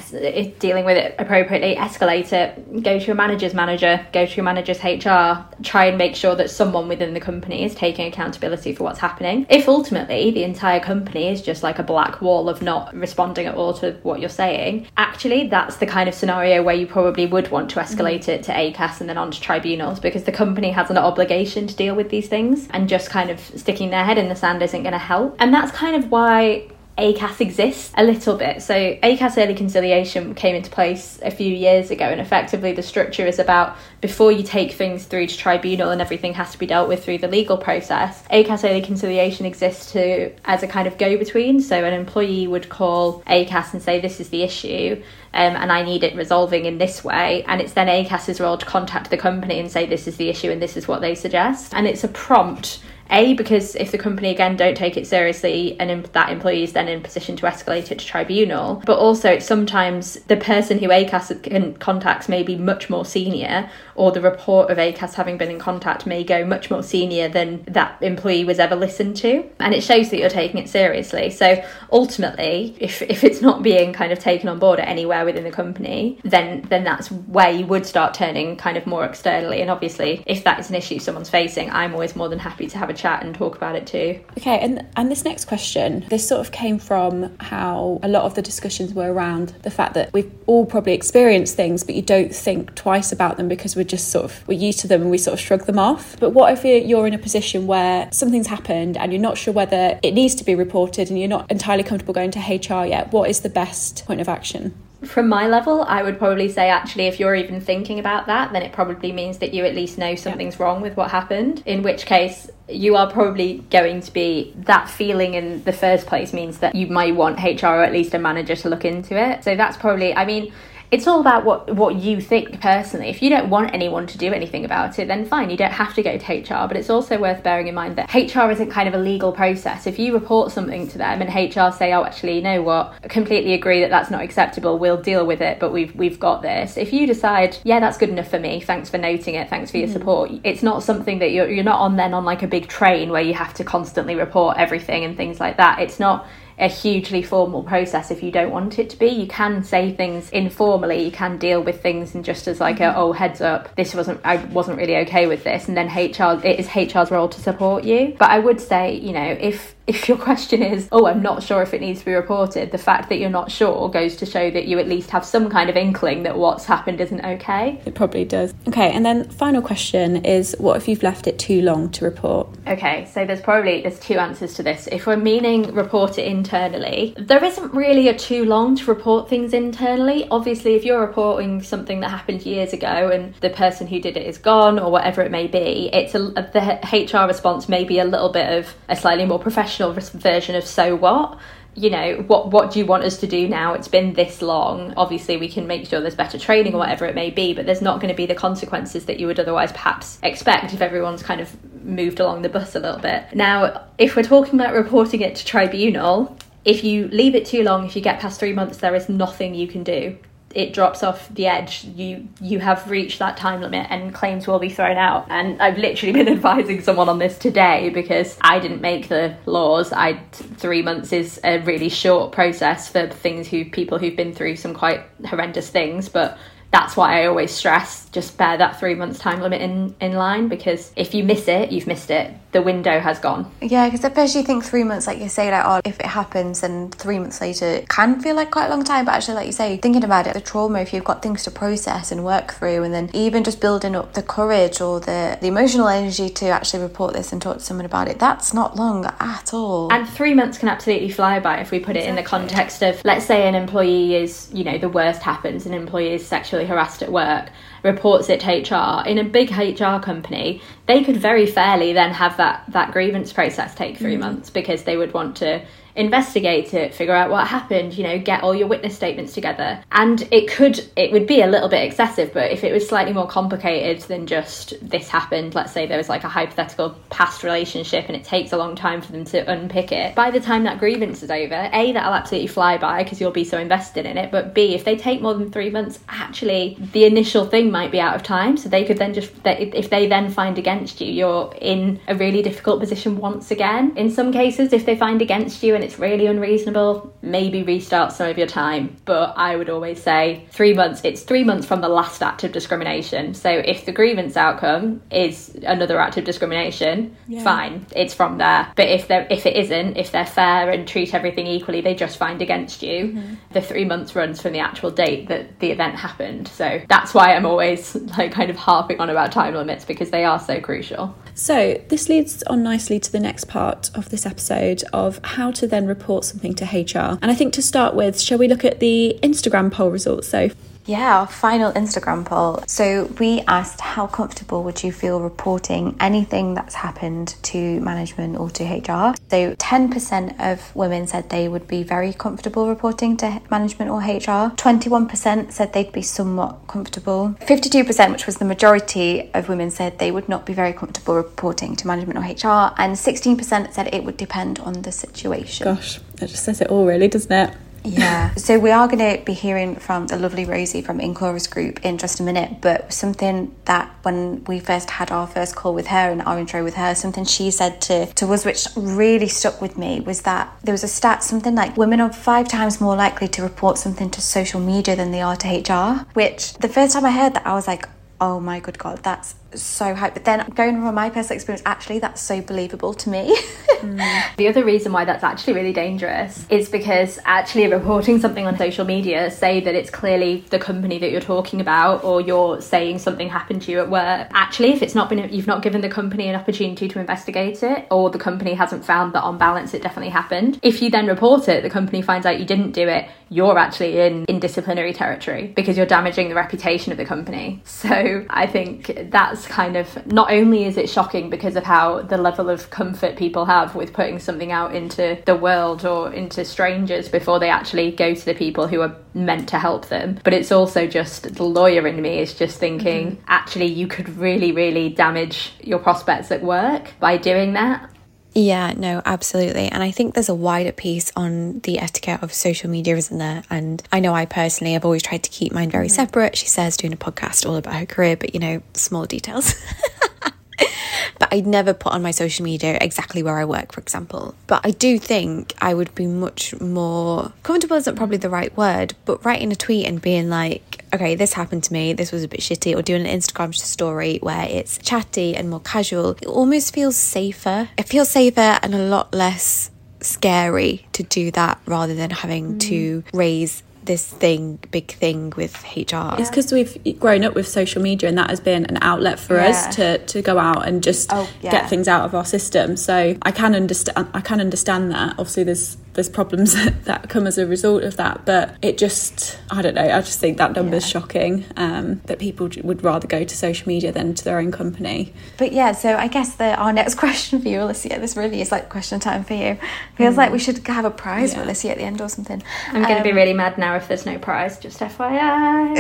dealing with it appropriately, escalate it. Go to your manager's manager, go to your manager's HR, try and make sure that someone within the company is taking accountability for what's happening. If ultimately the entire company is just like a black wall of not responding at all to what you're saying, actually that's the kind of scenario where you probably would want to escalate mm. it to ACAS and then on to tribunals because the company has an obligation to deal with these things and just kind of sticking their head in the sand isn't going to help. And that's kind of why ACAS exists a little bit. So ACAS early conciliation came into place a few years ago, and effectively the structure is about before you take things through to tribunal and everything has to be dealt with through the legal process. ACAS early conciliation exists to as a kind of go-between. So an employee would call ACAS and say, "This is the issue." Um, and I need it resolving in this way. And it's then ACAS's role to contact the company and say, this is the issue and this is what they suggest. And it's a prompt A, because if the company again don't take it seriously and that employee is then in position to escalate it to tribunal, but also sometimes the person who ACAS contacts may be much more senior or the report of ACAS having been in contact may go much more senior than that employee was ever listened to. And it shows that you're taking it seriously. So ultimately, if, if it's not being kind of taken on board at anywhere within the company, then then that's where you would start turning kind of more externally. And obviously, if that is an issue someone's facing, I'm always more than happy to have a chat and talk about it too.
Okay, and and this next question, this sort of came from how a lot of the discussions were around the fact that we've all probably experienced things, but you don't think twice about them because we're just sort of we're used to them and we sort of shrug them off. But what if you're in a position where something's happened and you're not sure whether it needs to be reported and you're not entirely comfortable going to HR yet? What is the best point of action?
From my level, I would probably say actually, if you're even thinking about that, then it probably means that you at least know something's yeah. wrong with what happened. In which case, you are probably going to be that feeling in the first place means that you might want HR or at least a manager to look into it. So that's probably, I mean, it's all about what what you think personally. If you don't want anyone to do anything about it, then fine, you don't have to go to HR. But it's also worth bearing in mind that HR isn't kind of a legal process. If you report something to them and HR say, "Oh, actually, you know what? I completely agree that that's not acceptable. We'll deal with it, but we've we've got this." If you decide, "Yeah, that's good enough for me. Thanks for noting it. Thanks for your mm. support." It's not something that you're you're not on then on like a big train where you have to constantly report everything and things like that. It's not a hugely formal process if you don't want it to be. You can say things informally, you can deal with things and just as like mm-hmm. a oh heads up, this wasn't I wasn't really okay with this and then HR it is HR's role to support you. But I would say, you know, if if your question is, oh, I'm not sure if it needs to be reported, the fact that you're not sure goes to show that you at least have some kind of inkling that what's happened isn't okay.
It probably does. Okay, and then final question is what if you've left it too long to report?
Okay, so there's probably there's two answers to this. If we're meaning report it internally, there isn't really a too long to report things internally. Obviously, if you're reporting something that happened years ago and the person who did it is gone or whatever it may be, it's a the HR response may be a little bit of a slightly more professional version of so what? You know what what do you want us to do now? It's been this long. Obviously we can make sure there's better training or whatever it may be but there's not going to be the consequences that you would otherwise perhaps expect if everyone's kind of moved along the bus a little bit now if we're talking about reporting it to tribunal if you leave it too long if you get past 3 months there is nothing you can do it drops off the edge, you you have reached that time limit and claims will be thrown out. And I've literally been advising someone on this today because I didn't make the laws. I three months is a really short process for things who people who've been through some quite horrendous things, but that's why I always stress just bear that three months time limit in, in line because if you miss it, you've missed it. The window has gone.
Yeah, because at first you think three months, like you say, like, oh, if it happens and three months later it can feel like quite a long time. But actually, like you say, thinking about it, the trauma, if you've got things to process and work through, and then even just building up the courage or the, the emotional energy to actually report this and talk to someone about it, that's not long at all.
And three months can absolutely fly by if we put it exactly. in the context of, let's say, an employee is, you know, the worst happens, an employee is sexually harassed at work reports it to HR. In a big HR company, they could very fairly then have that that grievance process take 3 mm months because they would want to investigate it, figure out what happened, you know, get all your witness statements together. And it could, it would be a little bit excessive, but if it was slightly more complicated than just this happened, let's say there was like a hypothetical past relationship and it takes a long time for them to unpick it, by the time that grievance is over, A, that'll absolutely fly by because you'll be so invested in it, but B, if they take more than three months, actually the initial thing might be out of time. So they could then just, if they then find against you, you're in a really difficult position once again. In some cases, if they find against you and it's really unreasonable, maybe restart some of your time. But I would always say three months, it's three months from the last act of discrimination. So if the grievance outcome is another act of discrimination, yeah. fine, it's from there. But if they if it isn't, if they're fair and treat everything equally, they just find against you, mm-hmm. the three months runs from the actual date that the event happened. So that's why I'm always like kind of harping on about time limits because they are so crucial.
So, this leads on nicely to the next part of this episode of how to then report something to HR. And I think to start with, shall we look at the Instagram poll results? So,
Yeah, our final Instagram poll. So we asked how comfortable would you feel reporting anything that's happened to management or to HR? So 10% of women said they would be very comfortable reporting to management or HR. 21% said they'd be somewhat comfortable. 52%, which was the majority of women, said they would not be very comfortable reporting to management or HR. And 16% said it would depend on the situation.
Gosh, it just says it all, really, doesn't it?
Yeah. so we are going to be hearing from the lovely Rosie from Inchorus Group in just a minute, but something that when we first had our first call with her and our intro with her, something she said to, to us which really stuck with me was that there was a stat, something like women are five times more likely to report something to social media than they are to HR, which the first time I heard that I was like, oh my good god that's so hype but then going from my personal experience actually that's so believable to me
mm. the other reason why that's actually really dangerous is because actually reporting something on social media say that it's clearly the company that you're talking about or you're saying something happened to you at work actually if it's not been you've not given the company an opportunity to investigate it or the company hasn't found that on balance it definitely happened if you then report it the company finds out you didn't do it you're actually in in disciplinary territory because you're damaging the reputation of the company so i think that's kind of not only is it shocking because of how the level of comfort people have with putting something out into the world or into strangers before they actually go to the people who are meant to help them, but it's also just the lawyer in me is just thinking mm-hmm. actually you could really, really damage your prospects at work by doing that.
Yeah, no, absolutely. And I think there's a wider piece on the etiquette of social media, isn't there? And I know I personally have always tried to keep mine very mm-hmm. separate. She says doing a podcast all about her career, but you know, small details. but I'd never put on my social media exactly where I work, for example. But I do think I would be much more comfortable, isn't probably the right word, but writing a tweet and being like, okay, this happened to me, this was a bit shitty, or doing an Instagram story where it's chatty and more casual, it almost feels safer. It feels safer and a lot less scary to do that rather than having mm. to raise this thing, big thing with HR.
It's because we've grown up with social media, and that has been an outlet for yeah. us to to go out and just oh, yeah. get things out of our system. So I can understand. I can understand that. Obviously, there's there's problems that come as a result of that. But it just, I don't know, I just think that number's yeah. shocking um, that people would rather go to social media than to their own company.
But yeah, so I guess the, our next question for you, Alicia, this really is like question time for you. Feels mm. like we should have a prize yeah. for Alicia at the end or something.
I'm going to be um, really mad now if there's no prize, just FYI.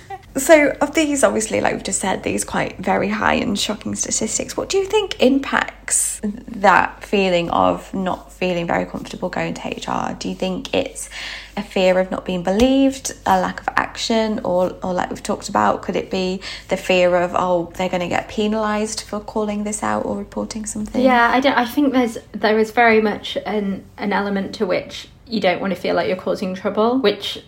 So, of these, obviously, like we've just said, these quite very high and shocking statistics, what do you think impacts that feeling of not feeling very comfortable going to HR? Do you think it's a fear of not being believed, a lack of action, or, or like we've talked about, could it be the fear of, oh, they're going to get penalised for calling this out or reporting something?
Yeah, I, don't, I think there's there is very much an, an element to which you don't want to feel like you're causing trouble, which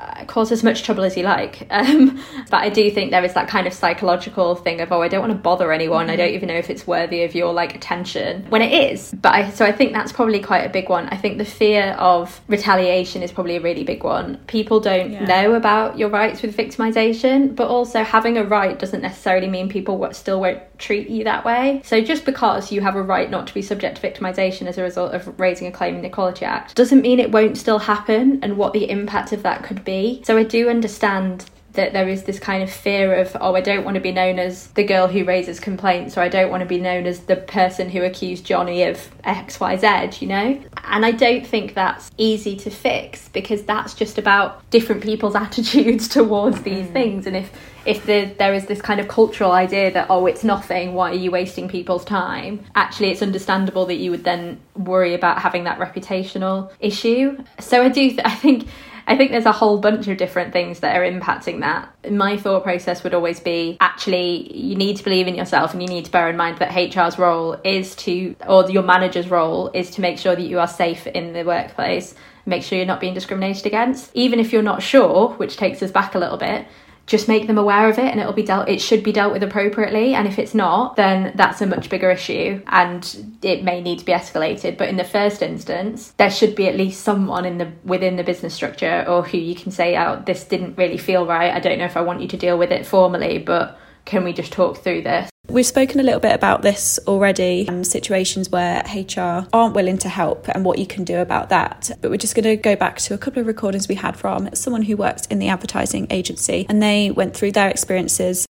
uh, cause as much trouble as you like. Um, but I do think there is that kind of psychological thing of, oh, I don't want to bother anyone. Mm-hmm. I don't even know if it's worthy of your like attention when it is. But I, so I think that's probably quite a big one. I think the fear of retaliation is probably a really big one. People don't yeah. know about your rights with victimization, but also having a right doesn't necessarily mean people still won't treat you that way. So just because you have a right not to be subject to victimization as a result of raising a claim in the Equality Act doesn't mean it won't still happen and what the impact of that could be. So I do understand that there is this kind of fear of oh I don't want to be known as the girl who raises complaints or I don't want to be known as the person who accused Johnny of XYZ, you know? And I don't think that's easy to fix because that's just about different people's attitudes towards these mm. things and if if the, there is this kind of cultural idea that oh it's nothing why are you wasting people's time actually it's understandable that you would then worry about having that reputational issue so i do th- i think I think there's a whole bunch of different things that are impacting that. My thought process would always be actually, you need to believe in yourself and you need to bear in mind that HR's role is to, or your manager's role is to make sure that you are safe in the workplace, make sure you're not being discriminated against. Even if you're not sure, which takes us back a little bit, just make them aware of it and it'll be dealt it should be dealt with appropriately. And if it's not then that's a much bigger issue and it may need to be escalated. But in the first instance there should be at least someone in the within the business structure or who you can say oh this didn't really feel right. I don't know if I want you to deal with it formally but can we just talk through this
We've spoken a little bit about this already and situations where HR aren't willing to help and what you can do about that. But we're just going to go back to a couple of recordings we had from someone who works in the advertising agency and they went through their experiences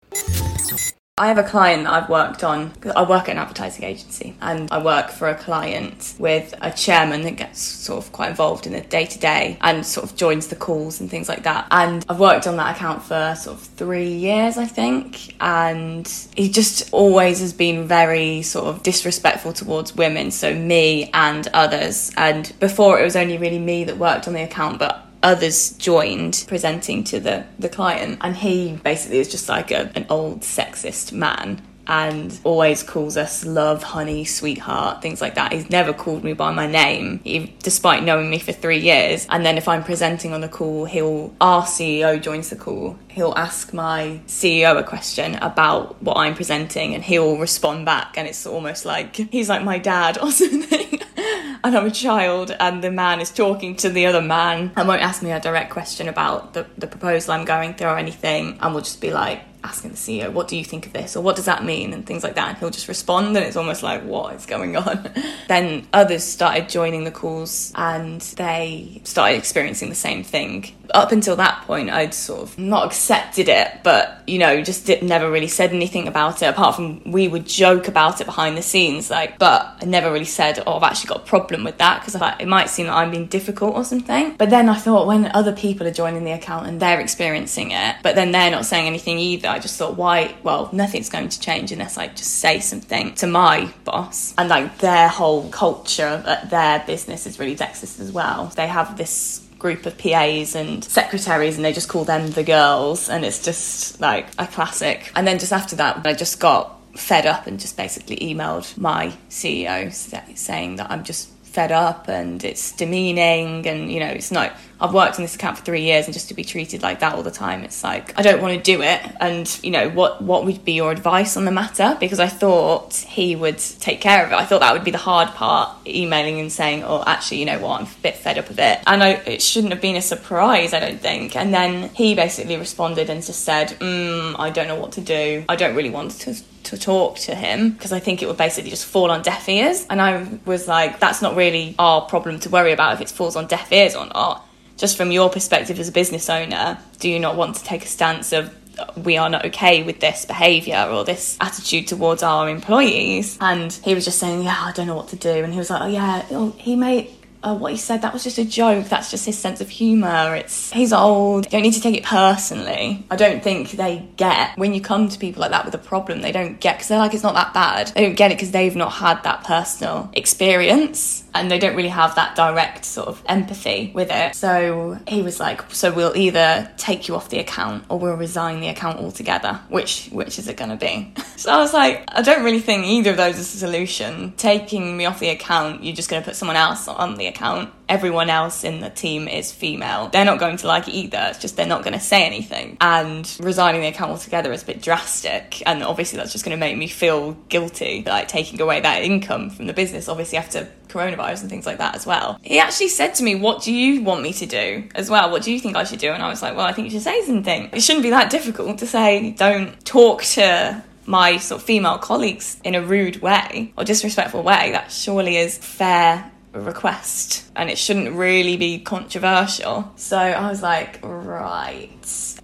I have a client that I've worked on. I work at an advertising agency and I work for a client with a chairman that gets sort of quite involved in the day to day and sort of joins the calls and things like that. And I've worked on that account for sort of three years, I think. And he just always has been very sort of disrespectful towards women, so me and others. And before it was only really me that worked on the account, but others joined presenting to the, the client. And he basically is just like a, an old sexist man and always calls us love, honey, sweetheart, things like that. He's never called me by my name, despite knowing me for three years. And then if I'm presenting on a call, he'll, our CEO joins the call, he'll ask my CEO a question about what I'm presenting and he'll respond back. And it's almost like he's like my dad or something and I'm a child, and the man is talking to the other man and won't ask me a direct question about the, the proposal I'm going through or anything, and we'll just be like, asking the CEO, what do you think of this? Or what does that mean? And things like that. And he'll just respond, and it's almost like, what is going on? then others started joining the calls and they started experiencing the same thing. Up until that point, I'd sort of not accepted it, but, you know, just did, never really said anything about it, apart from we would joke about it behind the scenes. Like, but I never really said, oh, I've actually got a problem with that, because it might seem that I'm being difficult or something. But then I thought, when other people are joining the account and they're experiencing it, but then they're not saying anything either, I just thought, why? Well, nothing's going to change unless I just say something to my boss. And like their whole culture at uh, their business is really sexist as well. They have this group of PAs and secretaries and they just call them the girls and it's just like a classic. And then just after that, I just got fed up and just basically emailed my CEO saying that I'm just fed up and it's demeaning and you know it's not I've worked in this account for three years and just to be treated like that all the time it's like I don't want to do it. And you know what what would be your advice on the matter? Because I thought he would take care of it. I thought that would be the hard part emailing and saying oh actually you know what? I'm a bit fed up of it. And I, it shouldn't have been a surprise I don't think. And then he basically responded and just said mm, I don't know what to do. I don't really want to to talk to him because I think it would basically just fall on deaf ears. And I was like, that's not really our problem to worry about if it falls on deaf ears or not. Just from your perspective as a business owner, do you not want to take a stance of we are not okay with this behaviour or this attitude towards our employees. And he was just saying, Yeah, I don't know what to do. And he was like, Oh, yeah, oh, he may uh, what he said that was just a joke that's just his sense of humor it's he's old you don't need to take it personally i don't think they get when you come to people like that with a problem they don't get because they're like it's not that bad they don't get it because they've not had that personal experience and they don't really have that direct sort of empathy with it. So he was like, "So we'll either take you off the account or we'll resign the account altogether. Which which is it going to be?" so I was like, "I don't really think either of those is a solution. Taking me off the account, you're just going to put someone else on the account. Everyone else in the team is female. They're not going to like it either. It's just they're not going to say anything. And resigning the account altogether is a bit drastic. And obviously that's just going to make me feel guilty, like taking away that income from the business. Obviously after coronavirus and things like that as well. He actually said to me, What do you want me to do as well? What do you think I should do? And I was like, Well, I think you should say something. It shouldn't be that difficult to say, Don't talk to my sort of female colleagues in a rude way or disrespectful way. That surely is fair request and it shouldn't really be controversial. So I was like, right.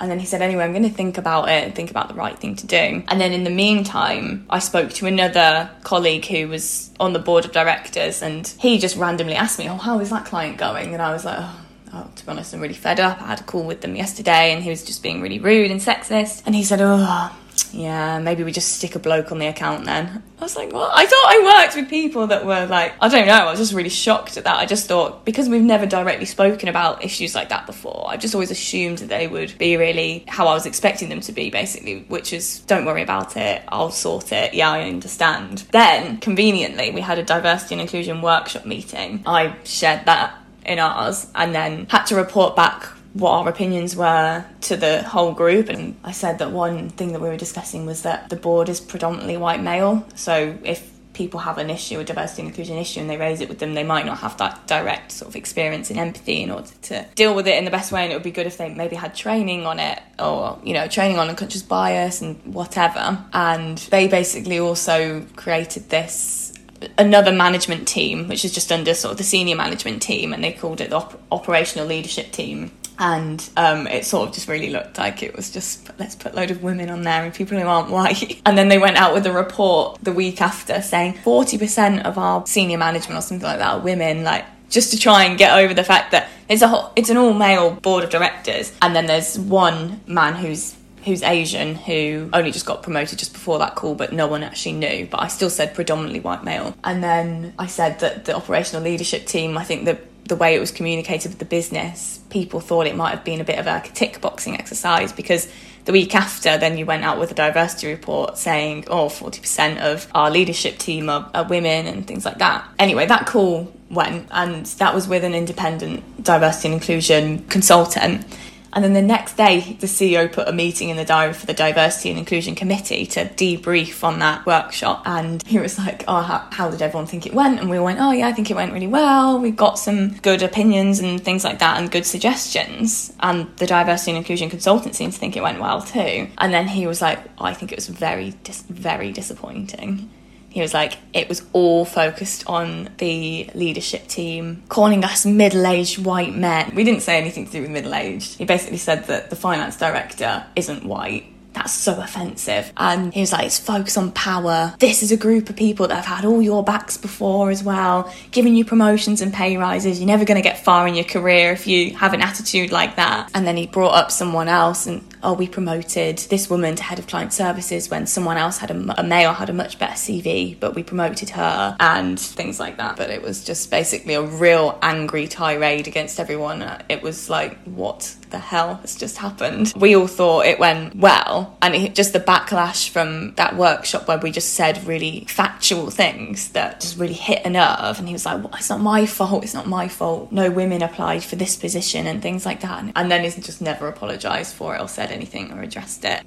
And then he said, anyway, I'm going to think about it and think about the right thing to do. And then in the meantime, I spoke to another colleague who was on the board of directors and he just randomly asked me, oh, how is that client going? And I was like, oh, Oh, to be honest, I'm really fed up. I had a call with them yesterday and he was just being really rude and sexist. And he said, Oh, yeah, maybe we just stick a bloke on the account then. I was like, what? I thought I worked with people that were like, I don't know, I was just really shocked at that. I just thought, because we've never directly spoken about issues like that before, I just always assumed that they would be really how I was expecting them to be, basically, which is don't worry about it, I'll sort it, yeah, I understand. Then, conveniently, we had a diversity and inclusion workshop meeting. I shared that in ours and then had to report back what our opinions were to the whole group. And I said that one thing that we were discussing was that the board is predominantly white male. So if people have an issue, a diversity and inclusion issue, and they raise it with them, they might not have that direct sort of experience and empathy in order to deal with it in the best way. And it would be good if they maybe had training on it or, you know, training on unconscious bias and whatever. And they basically also created this another management team, which is just under sort of the senior management team, and they called it the op- operational leadership team and um, it sort of just really looked like it was just let's put a load of women on there and people who aren't white. And then they went out with a report the week after saying 40% of our senior management or something like that are women, like just to try and get over the fact that it's a whole, it's an all male board of directors, and then there's one man who's who's Asian who only just got promoted just before that call, but no one actually knew. But I still said predominantly white male. And then I said that the operational leadership team, I think that the way it was communicated with the business, people thought it might have been a bit of a tick boxing exercise because the week after, then you went out with a diversity report saying, oh, 40% of our leadership team are, are women and things like that. Anyway, that call went, and that was with an independent diversity and inclusion consultant. And then the next day, the CEO put a meeting in the diary for the Diversity and Inclusion Committee to debrief on that workshop. And he was like, Oh, how, how, did everyone think it went? And we went, Oh, yeah, I think it went really well. We got some good opinions and things like that and good suggestions. And the Diversity and Inclusion consultant seemed to think it went well too. And then he was like, oh, I think it was very, dis- very disappointing he was like, it was all focused on the leadership team, calling us middle aged white men. We didn't say anything to do with middle aged. He basically said that the finance director isn't white that's so offensive. And he was like, it's focus on power. This is a group of people that have had all your backs before as well, giving you promotions and pay rises. You're never going to get far in your career if you have an attitude like that. And then he brought up someone else and, oh, we promoted this woman to head of client services when someone else had a, a male had a much better CV, but we promoted her and things like that. But it was just basically a real angry tirade against everyone. Uh, it was like, what the hell has just happened? We all thought it went well, and it, just the backlash from that workshop where we just said really factual things that just really hit a nerve. And he was like, well, "It's not my fault. It's not my fault. No women applied for this position and things like that." And then he's just never apologised for it or said anything or addressed it.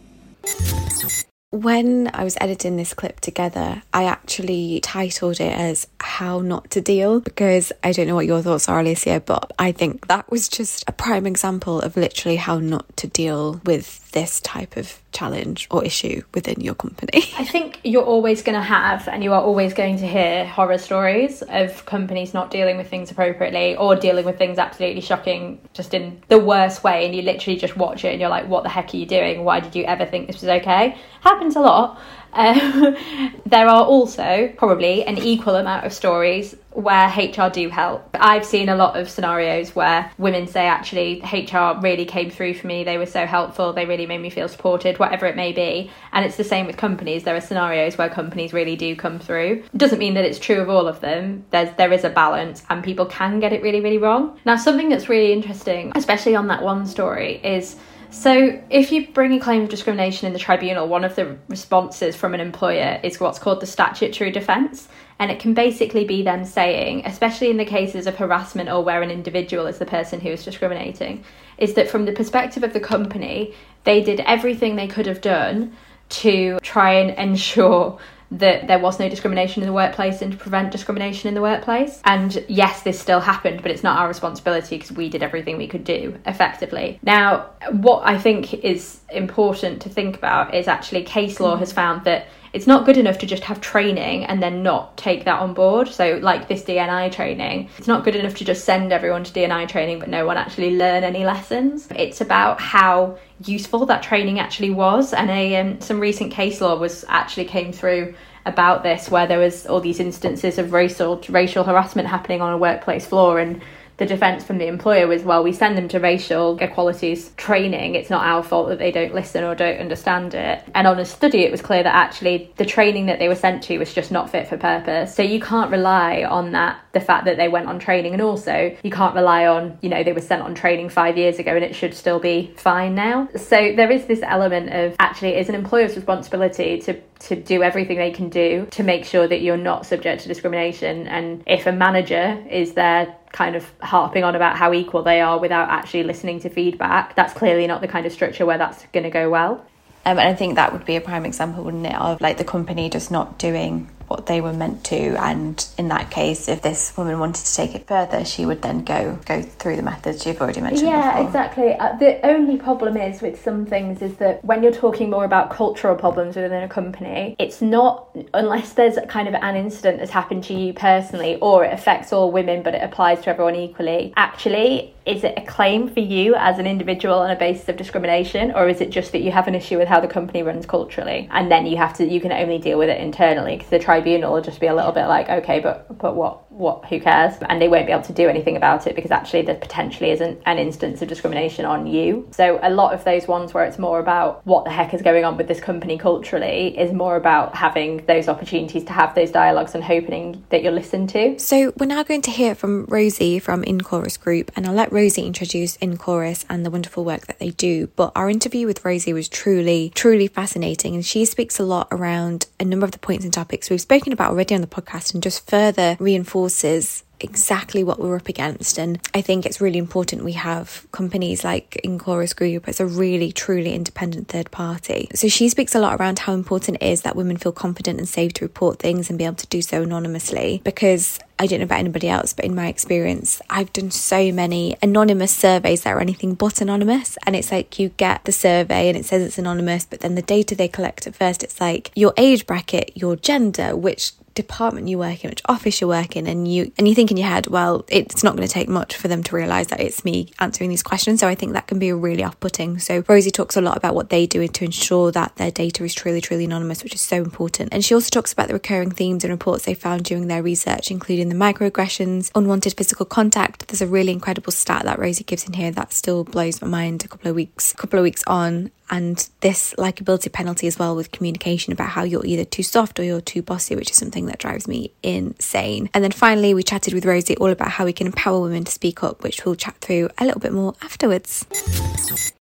When I was editing this clip together, I actually titled it as How Not to Deal because I don't know what your thoughts are, Alicia, but I think that was just a prime example of literally how not to deal with this type of challenge or issue within your company?
I think you're always going to have and you are always going to hear horror stories of companies not dealing with things appropriately or dealing with things absolutely shocking just in the worst way and you literally just watch it and you're like what the heck are you doing? Why did you ever think this was okay? Happens a lot. Um, there are also probably an equal amount of stories where HR do help. I've seen a lot of scenarios where women say, actually, HR really came through for me. They were so helpful. They really made me feel supported, whatever it may be. And it's the same with companies. There are scenarios where companies really do come through. Doesn't mean that it's true of all of them. There's there is a balance, and people can get it really, really wrong. Now, something that's really interesting, especially on that one story, is so, if you bring a claim of discrimination in the tribunal, one of the responses from an employer is what's called the statutory defence. And it can basically be them saying, especially in the cases of harassment or where an individual is the person who is discriminating, is that from the perspective of the company, they did everything they could have done to try and ensure that there was no discrimination in the workplace and to prevent discrimination in the workplace. And yes, this still happened, but it's not our responsibility because we did everything we could do effectively. Now, what I think is important to think about is actually case law has found that it's not good enough to just have training and then not take that on board. So, like this D&I training, it's not good enough to just send everyone to D&I training but no one actually learn any lessons. It's about how useful that training actually was, and a um, some recent case law was actually came through about this where there was all these instances of racial racial harassment happening on a workplace floor and the defence from the employer was, well, we send them to racial equalities training. It's not our fault that they don't listen or don't understand it. And on a study, it was clear that actually the training that they were sent to was just not fit for purpose. So you can't rely on that, the fact that they went on training. And also, you can't rely on, you know, they were sent on training five years ago and it should still be fine now. So there is this element of actually, it's an employer's responsibility to to do everything they can do to make sure that you're not subject to discrimination. And if a manager is there kind of harping on about how equal they are without actually listening to feedback, that's clearly not the kind of structure where that's going to go well.
Um, and I think that would be a prime example, wouldn't it, of like the company just not doing what they were meant to and in that case if this woman wanted to take it further she would then go go through the methods you've already mentioned
yeah
before.
exactly uh, the only problem is with some things is that when you're talking more about cultural problems within a company it's not unless there's kind of an incident that's happened to you personally or it affects all women but it applies to everyone equally actually is it a claim for you as an individual on a basis of discrimination or is it just that you have an issue with how the company runs culturally and then you have to you can only deal with it internally because the tribunal just be a little bit like okay but but what what who cares? And they won't be able to do anything about it because actually there potentially isn't an instance of discrimination on you. So a lot of those ones where it's more about what the heck is going on with this company culturally is more about having those opportunities to have those dialogues and hoping that you're listened to.
So we're now going to hear from rosie from Inchorus group and i'll let rosie introduce Inchorus and the wonderful work that they do. But our interview with rosie was truly truly fascinating and she speaks a lot around a number of the points and topics we've spoken about already on the podcast and just further reinforce exactly what we're up against. And I think it's really important we have companies like Inchorus Group as a really, truly independent third party. So she speaks a lot around how important it is that women feel confident and safe to report things and be able to do so anonymously. Because I don't know about anybody else, but in my experience, I've done so many anonymous surveys that are anything but anonymous. And it's like you get the survey and it says it's anonymous, but then the data they collect at first, it's like your age bracket, your gender, which department you work in, which office you work in, and you and you think in your head, well, it's not going to take much for them to realise that it's me answering these questions. So I think that can be really off-putting. So Rosie talks a lot about what they do to ensure that their data is truly, truly anonymous, which is so important. And she also talks about the recurring themes and reports they found during their research, including the microaggressions, unwanted physical contact. There's a really incredible stat that Rosie gives in here that still blows my mind a couple of weeks, a couple of weeks on and this likability penalty as well with communication about how you're either too soft or you're too bossy, which is something that drives me insane. And then finally, we chatted with Rosie all about how we can empower women to speak up, which we'll chat through a little bit more afterwards.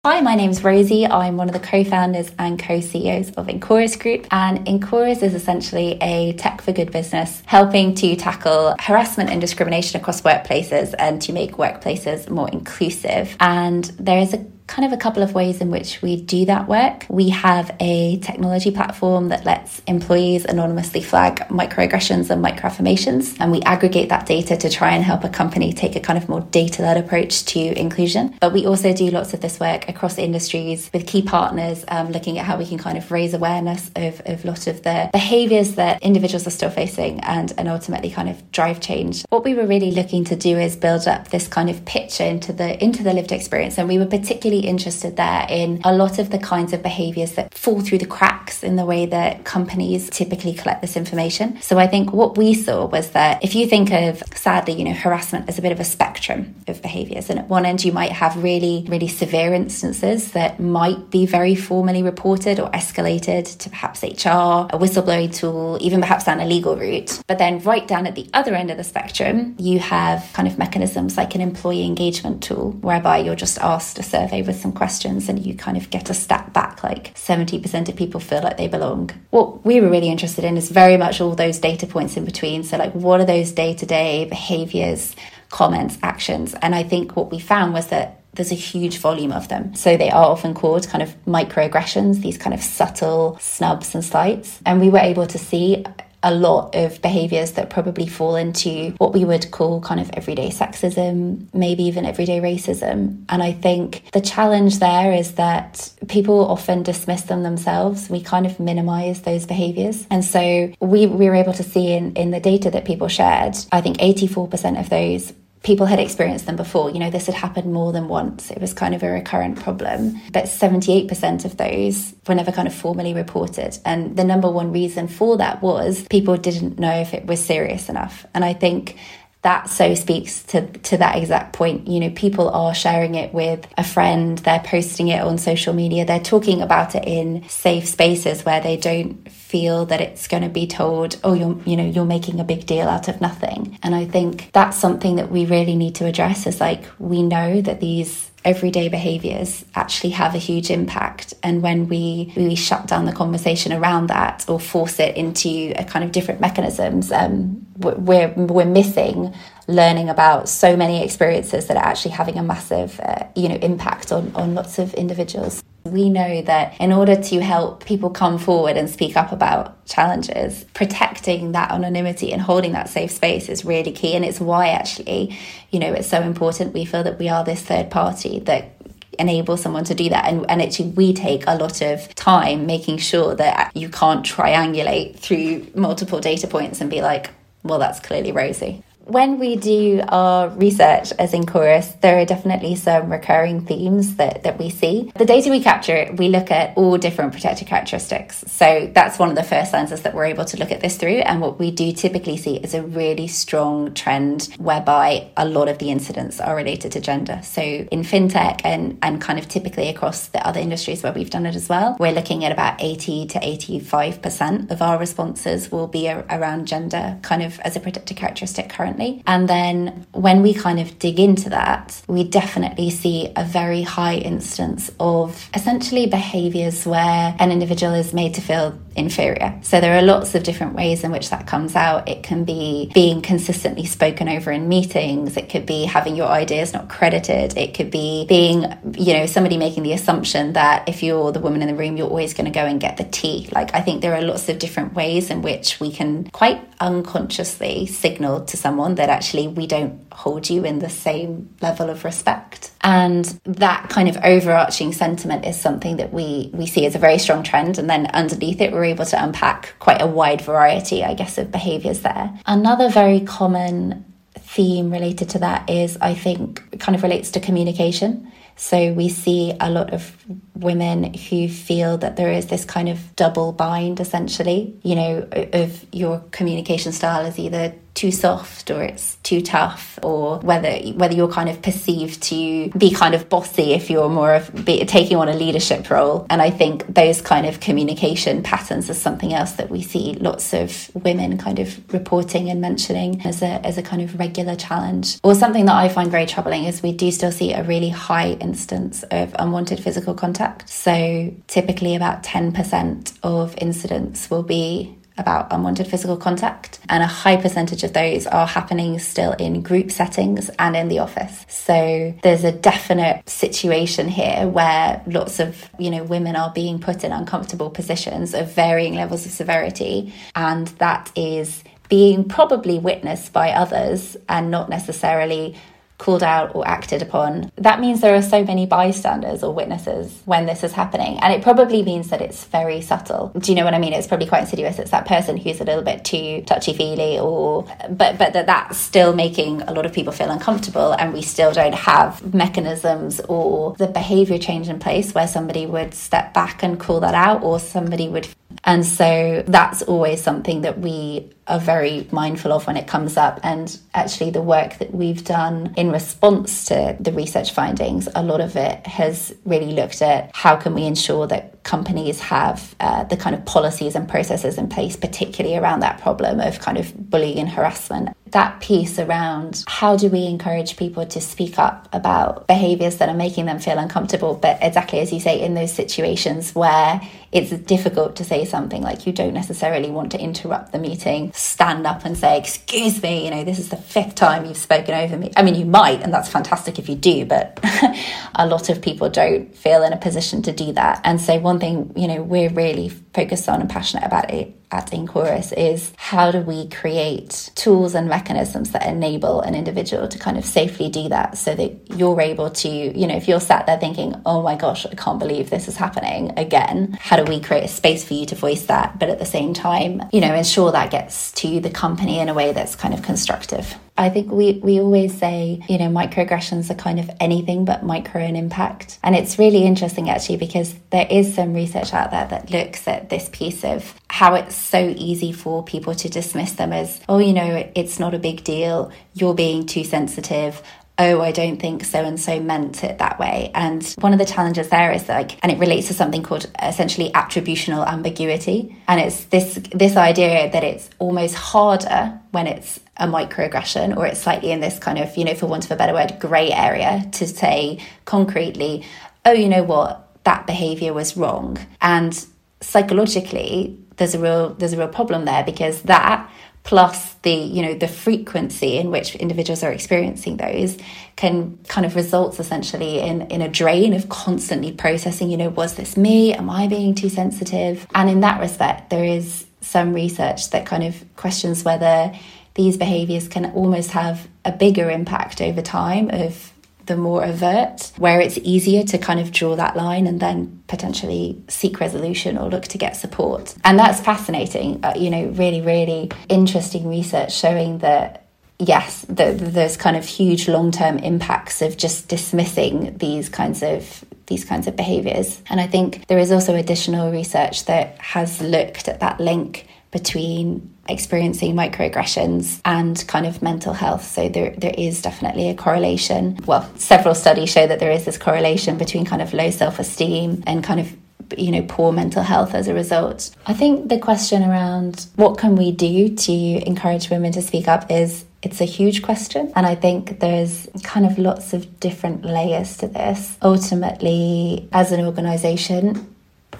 Hi, my name's Rosie. I'm one of the co-founders and co-CEOs of Inchorus Group. And Inchorus is essentially a tech for good business helping to tackle harassment and discrimination across workplaces and to make workplaces more inclusive. And there is a kind of a couple of ways in which we do that work. We have a technology platform that lets employees anonymously flag microaggressions and microaffirmations, and we aggregate that data to try and help a company take a kind of more data led approach to inclusion. But we also do lots of this work across industries with key partners, um, looking at how we can kind of raise awareness of, a lot of the behaviors that individuals are still facing and, and ultimately kind of drive change. What we were really looking to do is build up this kind of picture into the into the lived experience, and we were particularly interested there in a lot of the kinds of behaviors that fall through the cracks in the way that companies typically collect this information. So I think what we saw was that if you think of sadly, you know, harassment as a bit of a spectrum of behaviors, and at one end you might have really, really severe instances that might be very formally reported or escalated to perhaps HR, a whistleblowing tool, even perhaps down a legal route. But then right down at the other end of the spectrum, you have kind of mechanisms like an employee engagement tool, whereby you're just asked a survey with some questions and you kind of get a stat back like 70% of people feel like they belong. What we were really interested in is very much all those data points in between. So, like, what are those day to day behaviors, comments, actions? And I think what we found was that there's a huge volume of them. So they are often called kind of microaggressions, these kind of subtle snubs and slights. And we were able to see a lot of behaviors that probably fall into what we would call kind of everyday sexism, maybe even everyday racism. And I think the challenge there is that people often dismiss them themselves. We kind of minimize those behaviors. And so we, we were able to see in, in the data that people shared, I think 84% of those people had experienced them before. You know, this had happened more than once. It was kind of a recurrent problem. But 78% of those were never kind of formally reported. And the number one reason for that was people didn't know if it was serious enough. And I think that so speaks to to that exact point you know people are sharing it with a friend they're posting it on social media they're talking about it in safe spaces where they don't feel that it's going to be told oh you're you know you're making a big deal out of nothing. And i think that's something that we really need to address is like we know that these everyday behaviors actually have a huge impact. And when we we shut down the conversation around that or force it into a kind of different mechanisms um, we're we're missing learning about so many experiences that are actually having a massive uh, you know impact on on lots of individuals we know that in order to help people come forward and speak up about challenges, protecting that anonymity and holding that safe space is really key. And it's why, actually, you know, it's so important. We feel that we are this third party that enable someone to do that and, and actually we take a lot of time making sure that you can't triangulate through multiple data points and be like well that's clearly Rosie when we do our research as Inchorus, there are definitely some recurring themes that, that we see. The data we capture, we look at all different protected characteristics. So that's one of the first lenses that we're able to look at this through. And what we do typically see is a really strong trend whereby a lot of the incidents are related to gender. So in fintech and, and kind of typically across the other industries where we've done it as well, we're looking at about 80 to 85% of our responses will be a, around gender kind of as a protected characteristic currently And then when we kind of dig into that, we definitely see a very high instance of essentially behaviors where an individual is made to feel inferior. So there are lots of different ways in which that comes out. It can be being consistently spoken over in meetings, it could be having your ideas not credited, it could be being, you know, somebody making the assumption that if you're the woman in the room, you're always going to go and get the tea. Like, I think there are lots of different ways in which we can quite unconsciously signal to someone that actually we don't hold you in the same level of respect. And that kind of overarching sentiment is something that we, we see as a very strong trend. And then underneath it, we're able to unpack quite a wide variety, I guess, of behaviors there. Another very common theme related to that is, I think, kind of relates to communication. So we see a lot of women who feel that there is this kind of double bind, essentially, you know, of your communication style is either too soft or it's too tough or whether whether you're kind of perceived to be kind of bossy if you're more of be, taking on a leadership role. And i think those kind of communication patterns is something else that we see lots of women kind of reporting and mentioning as a as a kind of regular challenge. Or something that i find very troubling is we do still see a really high instance of unwanted physical contact. So typically about 10% of incidents will be about unwanted physical contact, and a high percentage of those are happening still in group settings and in the office. So there's a definite situation here where lots of, you know, women are being put in uncomfortable positions of varying levels of severity, and that is being probably witnessed by others and not necessarily called out or acted upon, that means there are so many bystanders or witnesses when this is happening. And it probably means that it's very subtle. Do you know what I mean? It's probably quite insidious. It's that person who's a little bit too touchy feely or but but that that's still making a lot of people feel uncomfortable and we still don't have mechanisms or the behavior change in place where somebody would step back and call that out or somebody would and so that's always something that we are very mindful of when it comes up. And actually, the work that we've done in response to the research findings, a lot of it has really looked at how can we ensure that companies have uh, the kind of policies and processes in place, particularly around that problem of kind of bullying and harassment that piece around how do we encourage people to speak up about behaviors that are making them feel uncomfortable but exactly as you say in those situations where it's difficult to say something like you don't necessarily want to interrupt the meeting stand up and say excuse me you know this is the fifth time you've spoken over me. I mean you might and that's fantastic if you do but a lot of people don't feel in a position to do that. And so one thing you know we're really focused on and passionate about it at Inchorus is how do we create tools and mechanisms that enable an individual to kind of safely do that so that you're able to, you know, if you're sat there thinking, oh my gosh, I can't believe this is happening again, how do we create a space for you to voice that, but at the same time, you know, ensure that gets to the company in a way that's kind of constructive? I think we, we always say, you know, microaggressions are kind of anything but micro in impact. And it's really interesting actually because there is some research out there that looks at this piece of how it's so easy for people to dismiss them as, oh, you know, it's not a big deal, you're being too sensitive, oh, I don't think so and so meant it that way. And one of the challenges there is like, and it relates to something called essentially attributional ambiguity. And it's this this idea that it's almost harder when it's a microaggression or it's slightly in this kind of, you know, for want of a better word, grey area to say concretely, oh, you know what, that behavior was wrong. And psychologically, there's a real there's a real problem there because that plus the you know the frequency in which individuals are experiencing those can kind of results essentially in in a drain of constantly processing you know was this me? Am i being too sensitive? And in that respect there is some research that kind of questions whether these behaviors can almost have a bigger impact over time of the more overt, where it's easier to kind of draw that line and then potentially seek resolution or look to get support. And that's fascinating, uh, you know, really, really interesting research showing that yes, the, there's kind of huge long-term impacts of just dismissing these kinds of these kinds of behaviors. And I think there is also additional research that has looked at that link between experiencing microaggressions and kind of mental health. So there, there is definitely a correlation. Well, several studies show that there is this correlation between kind of low self esteem and kind of you know poor mental health as a result i think the question around what can we do to encourage women to speak up is it's a huge question and i think there's kind of lots of different layers to this ultimately as an organization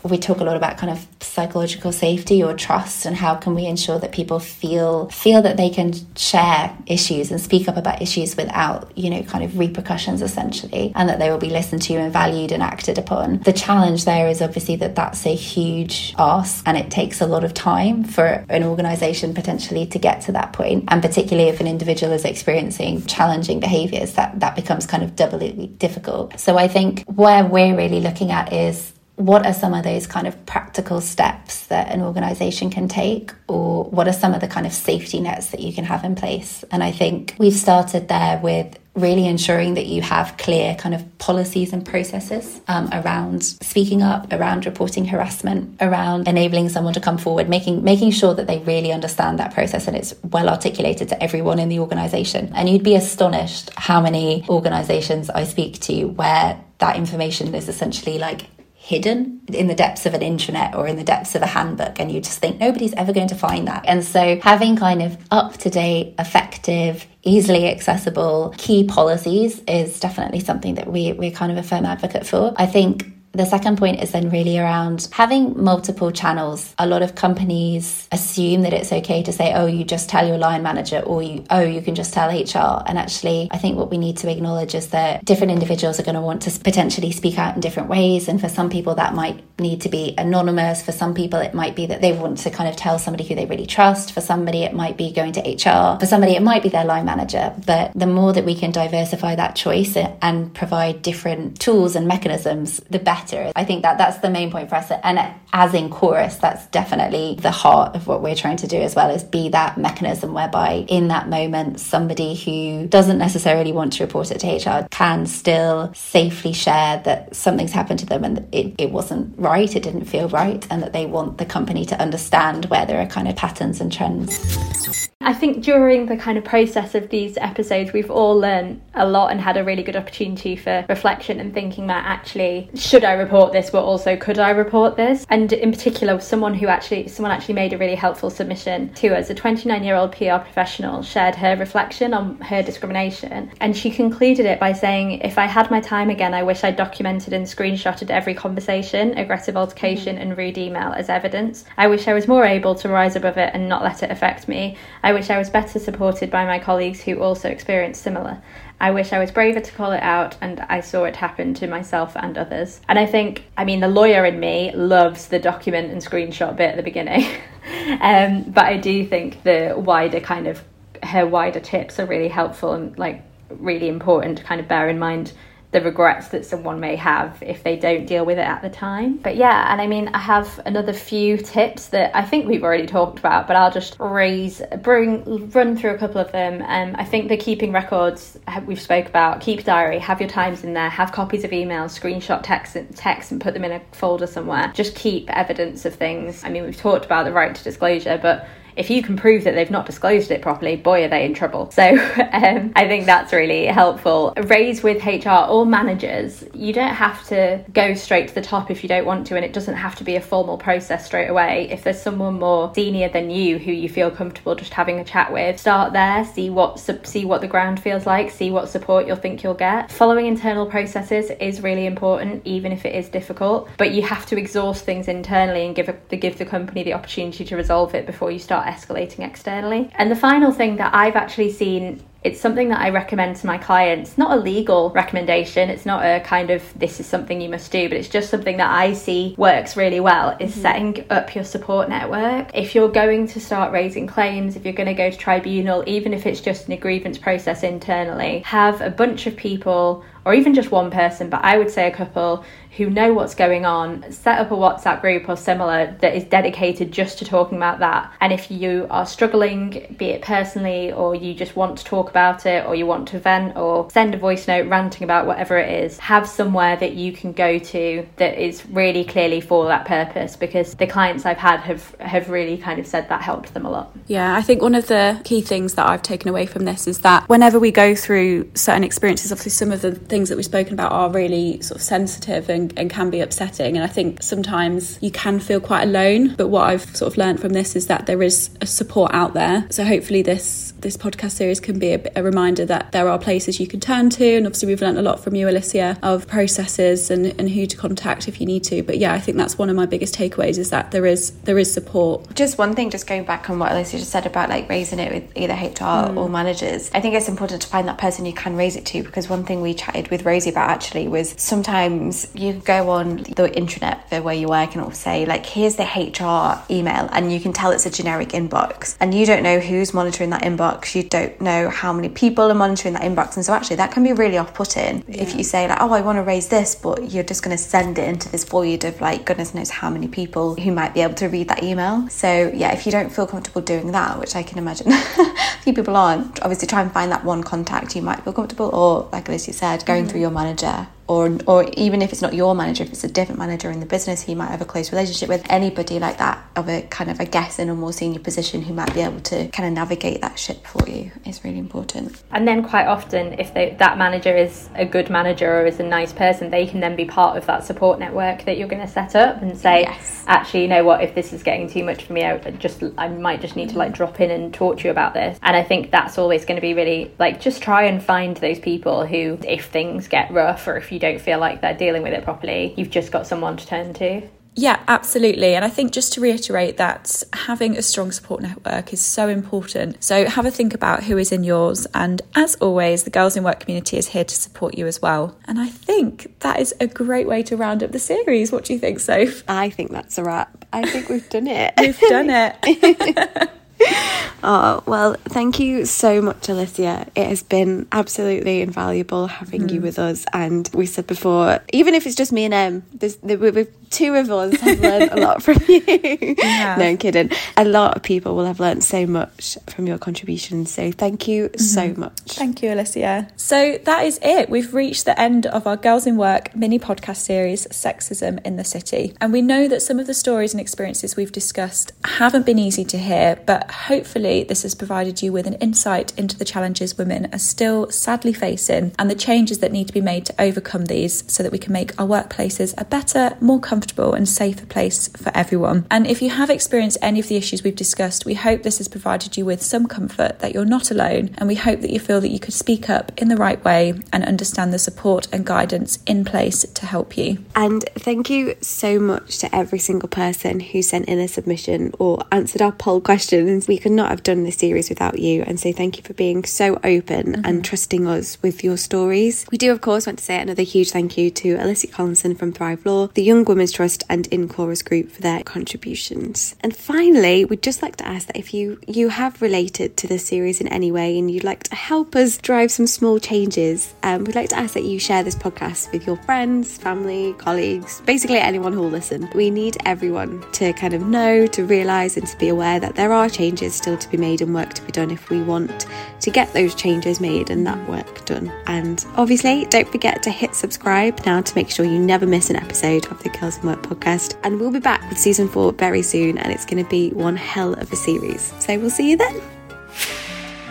we talk a lot about kind of psychological safety or trust and how can we ensure that people feel feel that they can share issues and speak up about issues without you know kind of repercussions essentially and that they will be listened to and valued and acted upon. The challenge there is obviously that that's a huge ask and it takes a lot of time for an organization potentially to get to that point and particularly if an individual is experiencing challenging behaviors that that becomes kind of doubly difficult. So i think where we're really looking at is what are some of those kind of practical steps that an organization can take? Or what are some of the kind of safety nets that you can have in place? And i think we've started there with really ensuring that you have clear kind of policies and processes um, around speaking up around reporting harassment around enabling someone to come forward making making sure that they really understand that process and it's well articulated to everyone in the organization. And you'd be astonished how many organizations i speak to where that information is essentially like hidden in the depths of an intranet or in the depths of a handbook and you just think nobody's ever going to find that. And so having kind of up to date effective easily accessible key policies is definitely something that we, we're kind of a firm advocate for. I think the second point is then really around having multiple channels. A lot of companies assume that it's okay to say, oh, you just tell your line manager, or you, oh, you can just tell HR. And actually, I think what we need to acknowledge is that different individuals are going to want to potentially speak out in different ways. And for some people, that might need to be anonymous. For some people, it might be that they want to kind of tell somebody who they really trust. For somebody, it might be going to HR. For somebody, it might be their line manager. But the more that we can diversify that choice eh, and provide different tools and mechanisms, the better better. I think that that's the main point for us. And as Inchorus, that's definitely the heart of what we're trying to do as well is be that mechanism whereby in that moment, somebody who doesn't necessarily want to report it to HR can still safely share that something's happened to them and it, it wasn't right, it didn't feel right, and that they want the company to understand where there are kind of patterns and trends.
I think during the kind of process of these episodes, we've all learned a lot and had a really good opportunity for reflection and thinking that actually, should I report this, but also could I report this? And in particular, someone who actually, someone actually made a really helpful submission to us. A 29 year old PR professional shared her reflection on her discrimination, and she concluded it by saying, If I had my time again, I wish I documented and screenshotted every conversation, aggressive altercation, mm-hmm. and rude email as evidence. I wish I was more able to rise above it and not let it affect me. I wish I was better supported by my colleagues who also experienced similar. I wish I was braver to call it out and I saw it happen to myself and others. And I think, I mean, the lawyer in me loves the document and screenshot bit at the beginning. um, but I do think the wider kind of, her wider tips are really helpful and like really important to kind of bear in mind the regrets that someone may have if they don't deal with it at the time. But yeah, and I mean, I have another few tips that I think we've already talked about, but I'll just raise, bring, run through a couple of them. Um, I think the keeping records we've spoke about, keep diary, have your times in there, have copies of emails, screenshot text, text and put them in a folder somewhere. Just keep evidence of things. I mean, we've talked about the right to disclosure, but if you can prove that they've not disclosed it properly, boy, are they in trouble. So um, I think that's really helpful. Raise with HR or managers, you don't have to go straight to the top if you don't want to, and it doesn't have to be a formal process straight away. If there's someone more senior than you who you feel comfortable just having a chat with, start there, see what see what the ground feels like, see what support you'll think you'll get. Following internal processes is really important, even if it is difficult. But you have to exhaust things internally and give a, give the company the opportunity to resolve it before you start escalating externally. And the final thing that I've actually seen it's something that I recommend to my clients. Not a legal recommendation, it's not a kind of this is something you must do, but it's just something that I see works really well is mm-hmm. setting up your support network. If you're going to start raising claims, if you're going to go to tribunal, even if it's just an grievance process internally, have a bunch of people or even just one person, but I would say a couple who know what's going on, set up a WhatsApp group or similar that is dedicated just to talking about that. And if you are struggling, be it personally, or you just want to talk about it, or you want to vent, or send a voice note ranting about whatever it is, have somewhere that you can go to that is really clearly for that purpose. Because the clients I've had have have really kind of said that helped them a lot.
Yeah, I think one of the key things that I've taken away from this is that whenever we go through certain experiences, obviously some of the things that we've spoken about are really sort of sensitive and and, can be upsetting. And I think sometimes you can feel quite alone. But what I've sort of learned from this is that there is a support out there. So hopefully this this podcast series can be a, a reminder that there are places you can turn to. And obviously we've learned a lot from you, Alicia, of processes and, and who to contact if you need to. But yeah, I think that's one of my biggest takeaways is that there is there is support.
Just one thing, just going back on what Alicia just said about like raising it with either HR mm. or managers. I think it's important to find that person you can raise it to because one thing we chatted with Rosie about actually was sometimes you go on the intranet for where you work and it'll say like here's the HR email and you can tell it's a generic inbox. And you don't know who's monitoring that inbox. You don't know how many people are monitoring that inbox. And so actually that can be really off-putting. Yeah. if you say like oh I want to raise this but you're just going to send it into this void of like goodness knows how many people who might be able to read that email. So yeah if you don't feel comfortable doing that which I can imagine a few people aren't obviously try and find that one contact you might feel comfortable or like Alicia said going through your manager or or even if it's not your manager if it's a different manager in the business he might have a close relationship with anybody like that of a kind of a guest in a more senior position who might be able to kind of navigate that ship for you is really important.
And then quite often if they, that manager is a good manager or is a nice person they can then be part of that support network that you're going to set up and say yes. actually you know what? If this is getting too much for me I just I might just need to like mm-hmm. drop in and talk to you about this. And I think that's always going to be really like just try and find those people who if things get rough or if you you don't feel like they're dealing with it properly, you've just got someone to turn to.
Yeah, absolutely. And I think just to reiterate that having a strong support network is so important. So have a think about who is in yours. And as always, the Girls in Work community is here to support you as well. And I think that is a great way to round up the series. What do you think, Soph?
I think that's a wrap. I think we've done it.
we've done it.
oh, well, thank you so much, Alicia. It has been absolutely invaluable having mm. you with us. And we said before, even if it's just me and Em, there's, there, we've two of us have learned a lot from you. Yeah. no, I'm kidding. A lot of people will have learned so much from your contributions. So thank you mm-hmm. so much.
Thank you, Alicia. So that is it. We've reached the end of our Girls in Work mini podcast series, Sexism in the City. And we know that some of the stories and experiences we've discussed haven't been easy to hear, but hopefully this has provided you with an insight into the challenges women are still sadly facing and the changes that need to be made to overcome these so that we can make our workplaces a better, more comfortable comfortable and safer place for everyone. And if you have experienced any of the issues we've discussed, we hope this has provided you with some comfort that you're not alone. And we hope that you feel that you could speak up in the right way and understand the support and guidance in place to help you.
And thank you so much to every single person who sent in a submission or answered our poll questions. We could not have done this series without you. And so thank you for being so open mm-hmm. and trusting us with your stories. We do, of course, want to say another huge thank you to Alicia Collinson from Thrive Law, the Young Trust and Inchorus Group for their contributions. And finally, we'd just like to ask that if you you have related to this series in any way and you'd like to help us drive some small changes, um, we'd like to ask that you share this podcast with your friends, family, colleagues, basically anyone who will listen. We need everyone to kind of know, to realise, and to be aware that there are changes still to be made and work to be done if we want to get those changes made and that work done. And obviously, don't forget to hit subscribe now to make sure you never miss an episode of the Girls in Work podcast. And we'll be back with season four very soon, and it's going to be one hell of a series. So we'll see you then.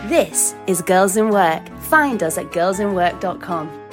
This is Girls in Work. Find us at girlsinwork.com.